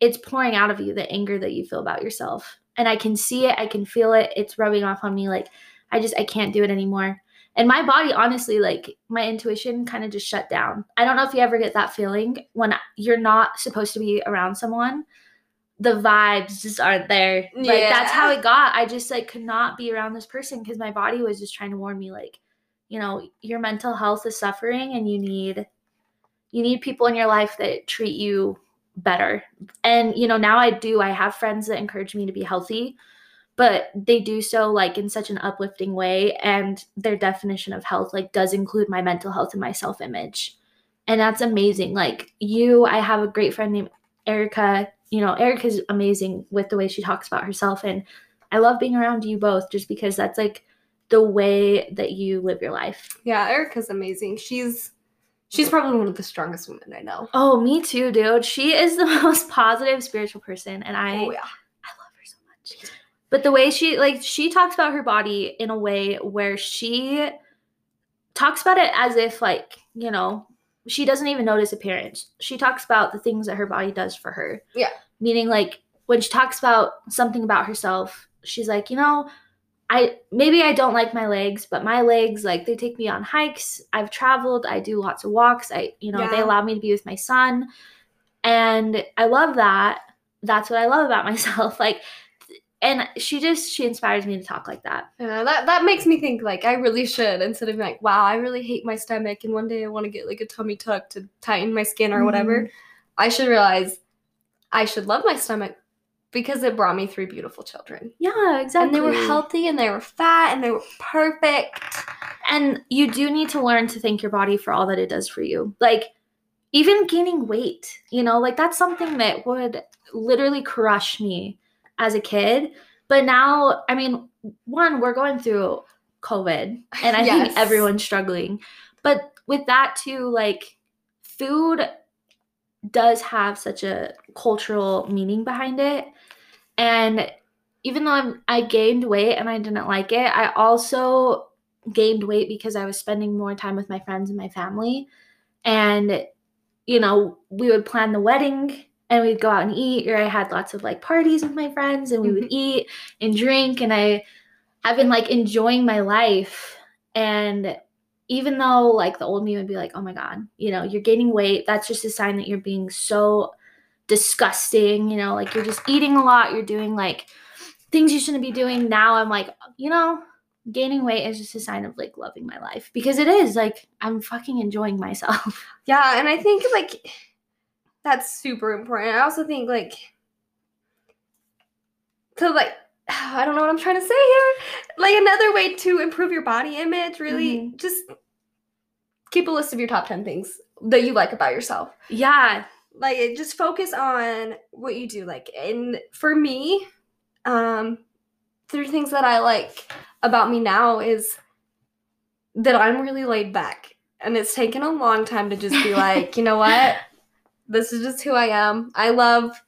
it's pouring out of you the anger that you feel about yourself. And I can see it, I can feel it, it's rubbing off on me like I just I can't do it anymore. And my body honestly like my intuition kind of just shut down. I don't know if you ever get that feeling when you're not supposed to be around someone. The vibes just aren't there. Like that's how it got. I just like could not be around this person because my body was just trying to warn me like, you know, your mental health is suffering and you need you need people in your life that treat you better. And you know, now I do. I have friends that encourage me to be healthy, but they do so like in such an uplifting way and their definition of health like does include my mental health and my self-image. And that's amazing. Like you, I have a great friend named Erica. You know, Erica's amazing with the way she talks about herself and I love being around you both just because that's like the way that you live your life. Yeah, Erica's amazing. She's she's probably one of the strongest women I know. Oh, me too, dude. She is the (laughs) most positive spiritual person and I oh yeah. I love her so much. But the way she like she talks about her body in a way where she talks about it as if like, you know, she doesn't even notice appearance. She talks about the things that her body does for her. Yeah. Meaning like when she talks about something about herself, she's like, you know, I maybe I don't like my legs, but my legs like they take me on hikes. I've traveled, I do lots of walks. I you know, they allow me to be with my son. And I love that. That's what I love about (laughs) myself. Like and she just she inspires me to talk like that. Yeah, that that makes me think like I really should instead of like, wow, I really hate my stomach and one day I want to get like a tummy tuck to tighten my skin or whatever. Mm-hmm. I should realize I should love my stomach because it brought me three beautiful children. Yeah, exactly. And they were healthy and they were fat and they were perfect. And you do need to learn to thank your body for all that it does for you. Like, even gaining weight, you know, like that's something that would literally crush me as a kid. But now, I mean, one, we're going through COVID, and I (laughs) Yes. think everyone's struggling. But with that, too, like, food does have such a cultural meaning behind it. And even though I'm, I gained weight and I didn't like it, I also gained weight because I was spending more time with my friends and my family. And, you know, we would plan the wedding and we'd go out and eat, or I had lots of like parties with my friends and we would mm-hmm. eat and drink. And I have been like enjoying my life. And even though like the old me would be like, oh my God, you know, you're gaining weight, that's just a sign that you're being so disgusting, you know, like you're just eating a lot, you're doing like things you shouldn't be doing. Now I'm like, you know, gaining weight is just a sign of like loving my life because it is like I'm fucking enjoying myself. (laughs) Yeah, and I think like that's super important. I also think like to like (sighs) I don't know what I'm trying to say here. Like another way to improve your body image, really mm-hmm. just keep a list of your top 10 things that you like about yourself. Yeah. Like just focus on what you do like and for me um three things that I like about me now is that I'm really laid back. And it's taken a long time to just be (laughs) like, you know what? This is just who I am. I love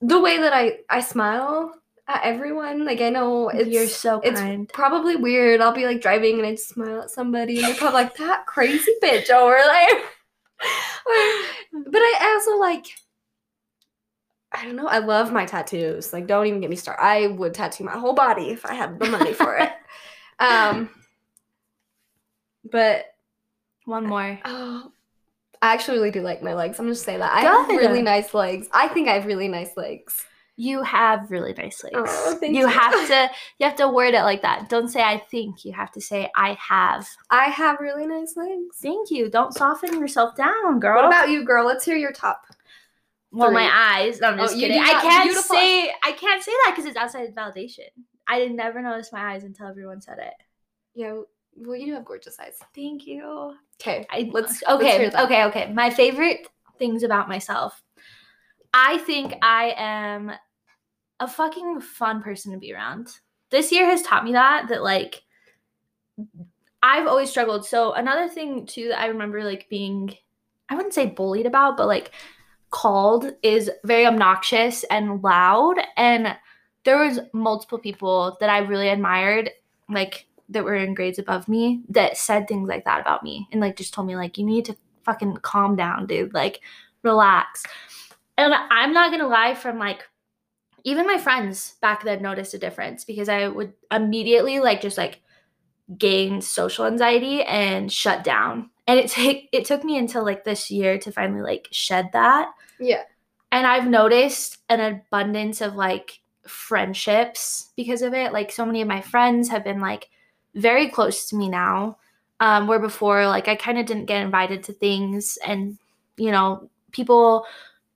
the way that I I smile at everyone. Like I know it's you're so it's probably weird. I'll be like driving and I just smile at somebody and they're probably like that crazy bitch over there. (laughs) But I also like I don't know. I love my tattoos. Like, don't even get me started. I would tattoo my whole body if I had the money for it. (laughs) Um, but One more. oh, I actually really do like my legs. I'm just saying that I have really nice legs. I think I have really nice legs. You have really nice legs. Oh, thank you you. have to (laughs) you have to word it like that. Don't say I think. You have to say I have. I have really nice legs. Thank you. Don't soften yourself down, girl. What about you, girl? Let's hear your top. well, my eyes. No, I'm Oh, just you kidding. I can't beautiful. say I can't say that because it's outside validation. I did never notice my eyes until everyone said it. Yeah, well, you do have gorgeous eyes. Thank you. Okay, I, let's okay, let's okay, okay. My favorite things about myself. I think I am a fucking fun person to be around. This year has taught me that that like I've always struggled. So another thing too that I remember like being I wouldn't say bullied about, but like called is very obnoxious and loud and there was multiple people that I really admired like that were in grades above me that said things like that about me and like just told me like you need to fucking calm down dude like relax and i'm not gonna lie from like even my friends back then noticed a difference because i would immediately like just like gain social anxiety and shut down and it take it took me until like this year to finally like shed that Yeah. and I've noticed an abundance of like friendships because of it. Like so many of my friends have been like very close to me now. Um, where before, like I kind of didn't get invited to things, and you know, people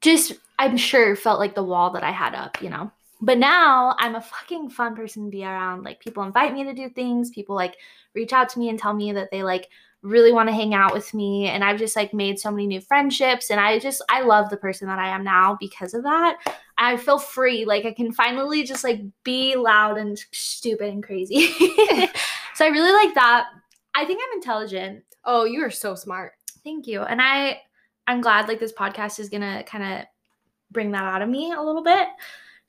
just I'm sure felt like the wall that I had up, you know. But now I'm a fucking fun person to be around. Like people invite me to do things, people like reach out to me and tell me that they like really want to hang out with me and I've just like made so many new friendships and I just I love the person that I am now because of that. I feel free like I can finally just like be loud and stupid and crazy. (laughs) (laughs) so I really like that. I think I'm intelligent. Oh, you are so smart. Thank you. And I I'm glad like this podcast is going to kind of bring that out of me a little bit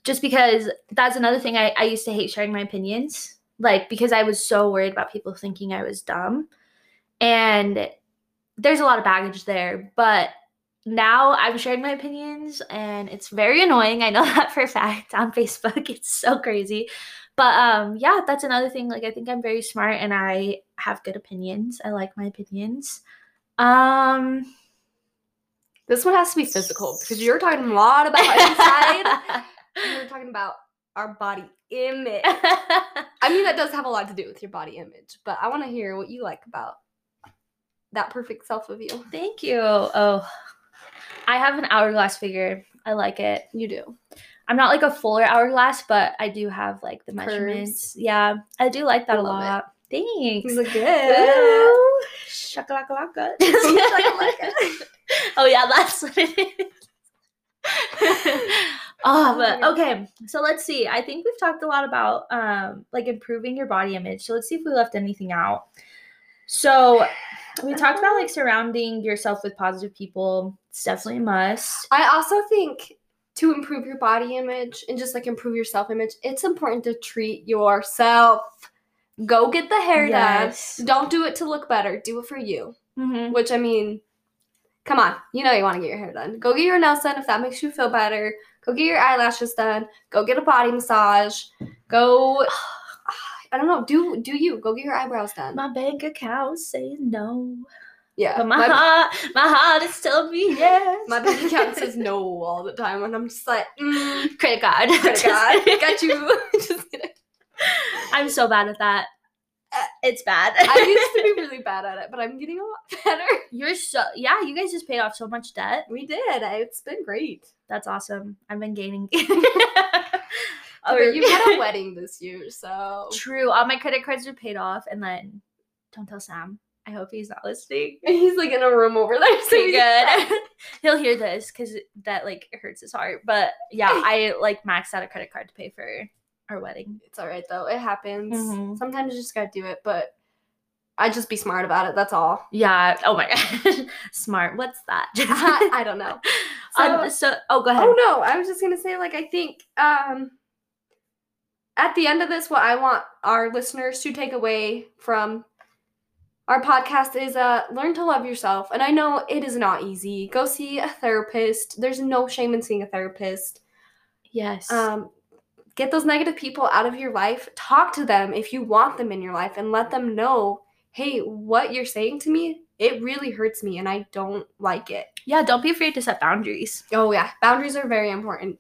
just because that's another thing I, I used to hate sharing my opinions like because I was so worried about people thinking I was dumb And there's a lot of baggage there, but now I'm sharing my opinions and it's very annoying. I know (laughs) that for a fact on Facebook. (laughs) It's so crazy. But um yeah, that's another thing. Like I think I'm very smart and I have good opinions. I like my opinions. Um This one has to be physical (laughs) because you're talking a lot about inside. we're talking about our body image. (laughs) I mean, that does have a lot to do with your body image, but I want to hear what you like about that perfect self of you. Thank you. Oh, I have an hourglass figure. I like it. You do. I'm not like a fuller hourglass, but I do have like the Curves. measurements. Yeah, I do like that I a lot. it. Thanks. You look good. Ooh, (laughs) shakalaka-laka. oh yeah, that's what it is. (laughs) oh, but okay. So let's see. I think we've talked a lot about um like improving your body image. So let's see if we left anything out. So we talked about like surrounding yourself with positive people. It's definitely a must. I also think to improve your body image and just like improve your self image, it's important to treat yourself. Go get the hair Yes. done. Don't do it to look better. Do it for you. Mm-hmm. Which I mean, come on, you know you want to get your hair done. Go get your nails done if that makes you feel better. Go get your eyelashes done. Go get a body massage. Go, (sighs) I don't know. Do do you go get your eyebrows done? My bank account says no, yeah, but my, my, heart, my heart is telling me yes. my bank account says (laughs) no all the time, and I'm just like, mm, credit card. credit card, (laughs) got you. (laughs) just kidding. I'm so bad at that. Uh, It's bad. I used to be (laughs) really bad at it, but I'm getting a lot (laughs) better. You're so yeah. You guys just paid off so much debt. We did. It's been great. That's awesome. I've been gaining. (laughs) Okay, you had a wedding this year, so True. All my credit cards are paid off, and then don't tell Sam. I hope he's not listening. he's like in a room over there. So good. He'll hear this because that like hurts his heart. But yeah, I like maxed out a credit card to pay for our wedding. It's all right though. It happens. Mhm. Sometimes you just gotta do it, but I just be smart about it. That's all. Yeah. Oh my god. (laughs) Smart. What's that? I, (laughs) I don't know. (laughs) Um, so oh, go ahead. Oh no, I was just gonna say like I think um at the end of this, what I want our listeners to take away from our podcast is uh learn to love yourself. And I know it is not easy. Go see a therapist. There's no shame in seeing a therapist. Yes. um, get those negative people out of your life talk to them if you want them in your life and let them know hey what you're saying to me it really hurts me and i don't like it yeah. Don't be afraid to set boundaries. oh yeah boundaries are very important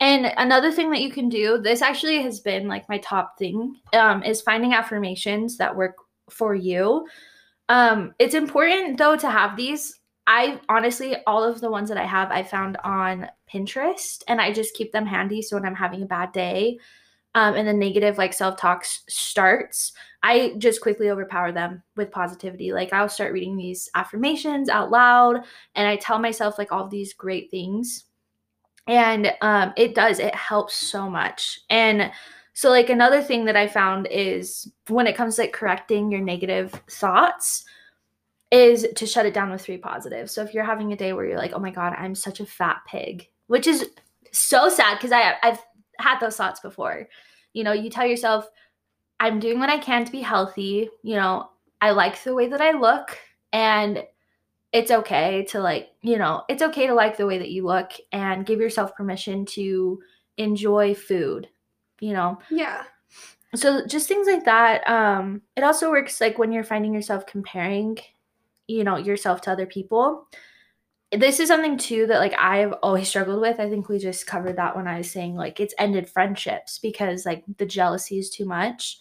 And another thing that you can do, this actually has been like my top thing, um, is finding affirmations that work for you. Um, it's important though to have these. I honestly, all of the ones that I have, I found on Pinterest, and I just keep them handy. So when I'm having a bad day, um, and the negative like self talk starts, I just quickly overpower them with positivity. Like I'll start reading these affirmations out loud, and I tell myself like all these great things and um it does it helps so much and so like another thing that i found is when it comes to like correcting your negative thoughts is to shut it down with three positives. So if you're having a day where you're like oh my god i'm such a fat pig which is so sad because i i've had those thoughts before. You know you tell yourself i'm doing what i can to be healthy. You know i like the way that i look and it's okay to like you know it's okay to like the way that you look and give yourself permission to enjoy food you know? Yeah. So just things like that um it also works like when you're finding yourself comparing you know yourself to other people. This is something too that like i've always struggled with. I think we just covered that when i was saying like it's ended friendships because like the jealousy is too much.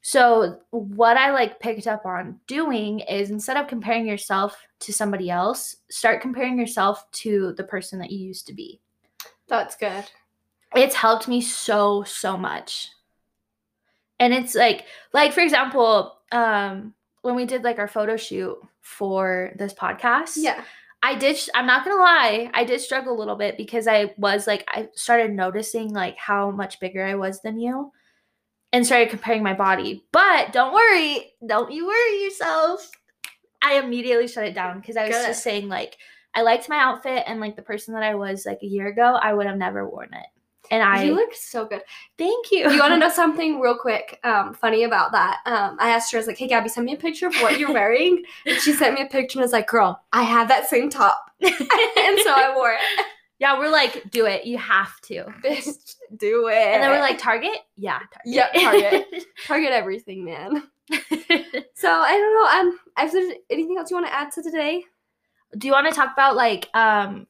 So what i like picked up on doing is instead of comparing yourself to somebody else start comparing yourself to the person that you used to be. That's good. It's helped me so so much. And it's like like for example um when we did like our photo shoot for this podcast. Yeah. I did i'm not gonna lie i did struggle a little bit because i was like i started noticing like how much bigger i was than you and started comparing my body. But don't worry don't you worry yourself. I immediately shut it down because i was Good. just saying like i liked my outfit and like the person that i was like a year ago i would have never worn it And I you look so good. thank you. You want to know (laughs) something real quick? Um, funny about that. Um, I asked her, I was like, "Hey, Gabby, send me a picture of what you're (laughs) wearing." and she sent me a picture and was like, "Girl, I have that same top," (laughs) and so I wore it. yeah, we're like, do it. You have to. Bitch, do it. And then we're like, Target? Yeah, Target. Yeah, Target. target everything, man. So I don't know. Um, if there's anything else you want to add to today? do you want to talk about like um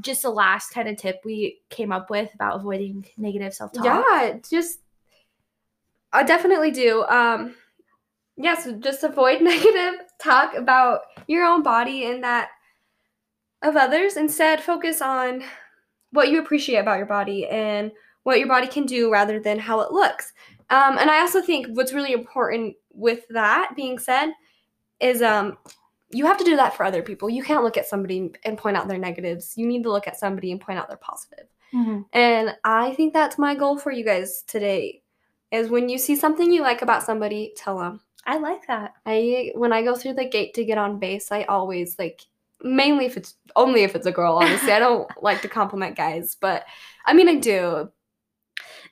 just the last kind of tip we came up with about avoiding negative self-talk? Yeah, just I definitely do. Um yes, just avoid (laughs) negative talk about your own body and that of others. Instead, focus on what you appreciate about your body and what your body can do rather than how it looks. Um, and I also think what's really important with that being said is um you have to do that for other people. You can't look at somebody and point out their negatives. You need to look at somebody and point out their positive. Mhm. And I think that's my goal for you guys today. Is when you see something you like about somebody, tell them. I like that. I when I go through the gate to get on base, I always like mainly if it's only if it's a girl. Honestly, I don't (laughs) like to compliment guys, but I mean I do.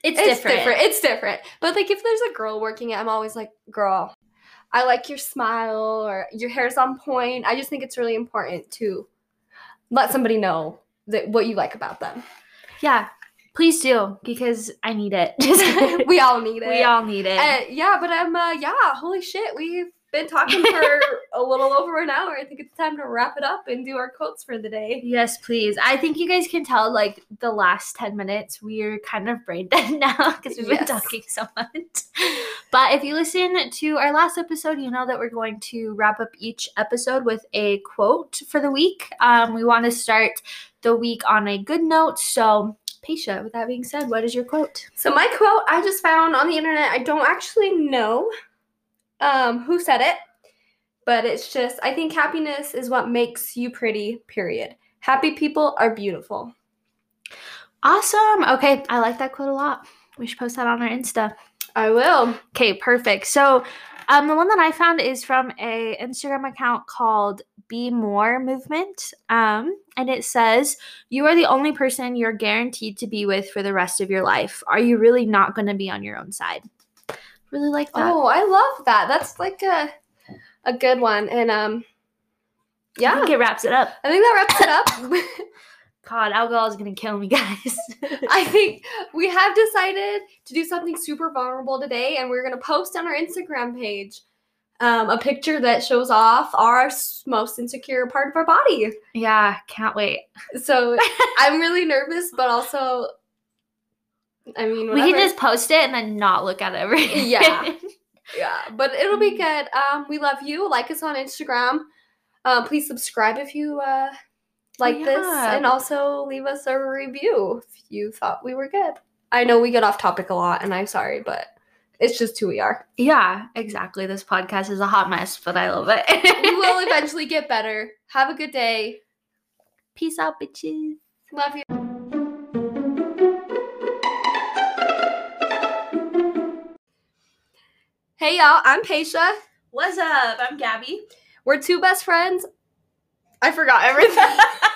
It's, It's different. different. It's different. But like if there's a girl working it, I'm always like, girl, I like your smile or your hair's on point. I just think it's really important to let somebody know that what you like about them. Yeah, please do because I need it. (laughs) We all need (laughs) it. we all need it. Uh, yeah, but um, uh, yeah, holy shit, we've been talking for a little over an hour. I think it's time to wrap it up and do our quotes for the day. yes, please. I think you guys can tell like the last 10 minutes we're kind of brain dead (laughs) now because we've been talking so much. But if you listen to our last episode, you know that we're going to wrap up each episode with a quote for the week. Um, we want to start the week on a good note. So, Paisha, with that being said, what is your quote? So my quote I just found on the internet. I don't actually know um, who said it, but it's just I think happiness is what makes you pretty. Period. Happy people are beautiful. Awesome. Okay, I like that quote a lot. We should post that on our Insta. I will. Okay, perfect. So, um, the one that I found is from a Instagram account called Be More Movement, um, and it says, "You are the only person you're guaranteed to be with for the rest of your life. Are you really not going to be on your own side?" Really like that. Oh, I love that. That's like a a good one. And um, yeah. I think it wraps it up. I think that wraps it up. (laughs) (laughs) God, alcohol is gonna kill me, (laughs) guys. I think we have decided to do something super vulnerable today, and we're gonna post on our Instagram page um, a picture that shows off our most insecure part of our body. yeah, can't wait. So I'm really nervous, but also, I mean, We can just post it and then not look at it Yeah. (laughs) yeah, but it'll be good. Um, we love you. Like us on Instagram. Um, please subscribe if you uh like this, and also leave us a review if you thought we were good. I know we get off topic a lot, and I'm sorry, but it's just who we are. yeah, exactly. This podcast is a hot mess, but I love it. we will (laughs) eventually get better. Have a good day. Peace out, bitches. Love you. Hey y'all, I'm Paisha. What's up? I'm Gabby. We're two best friends. I forgot everything. (laughs)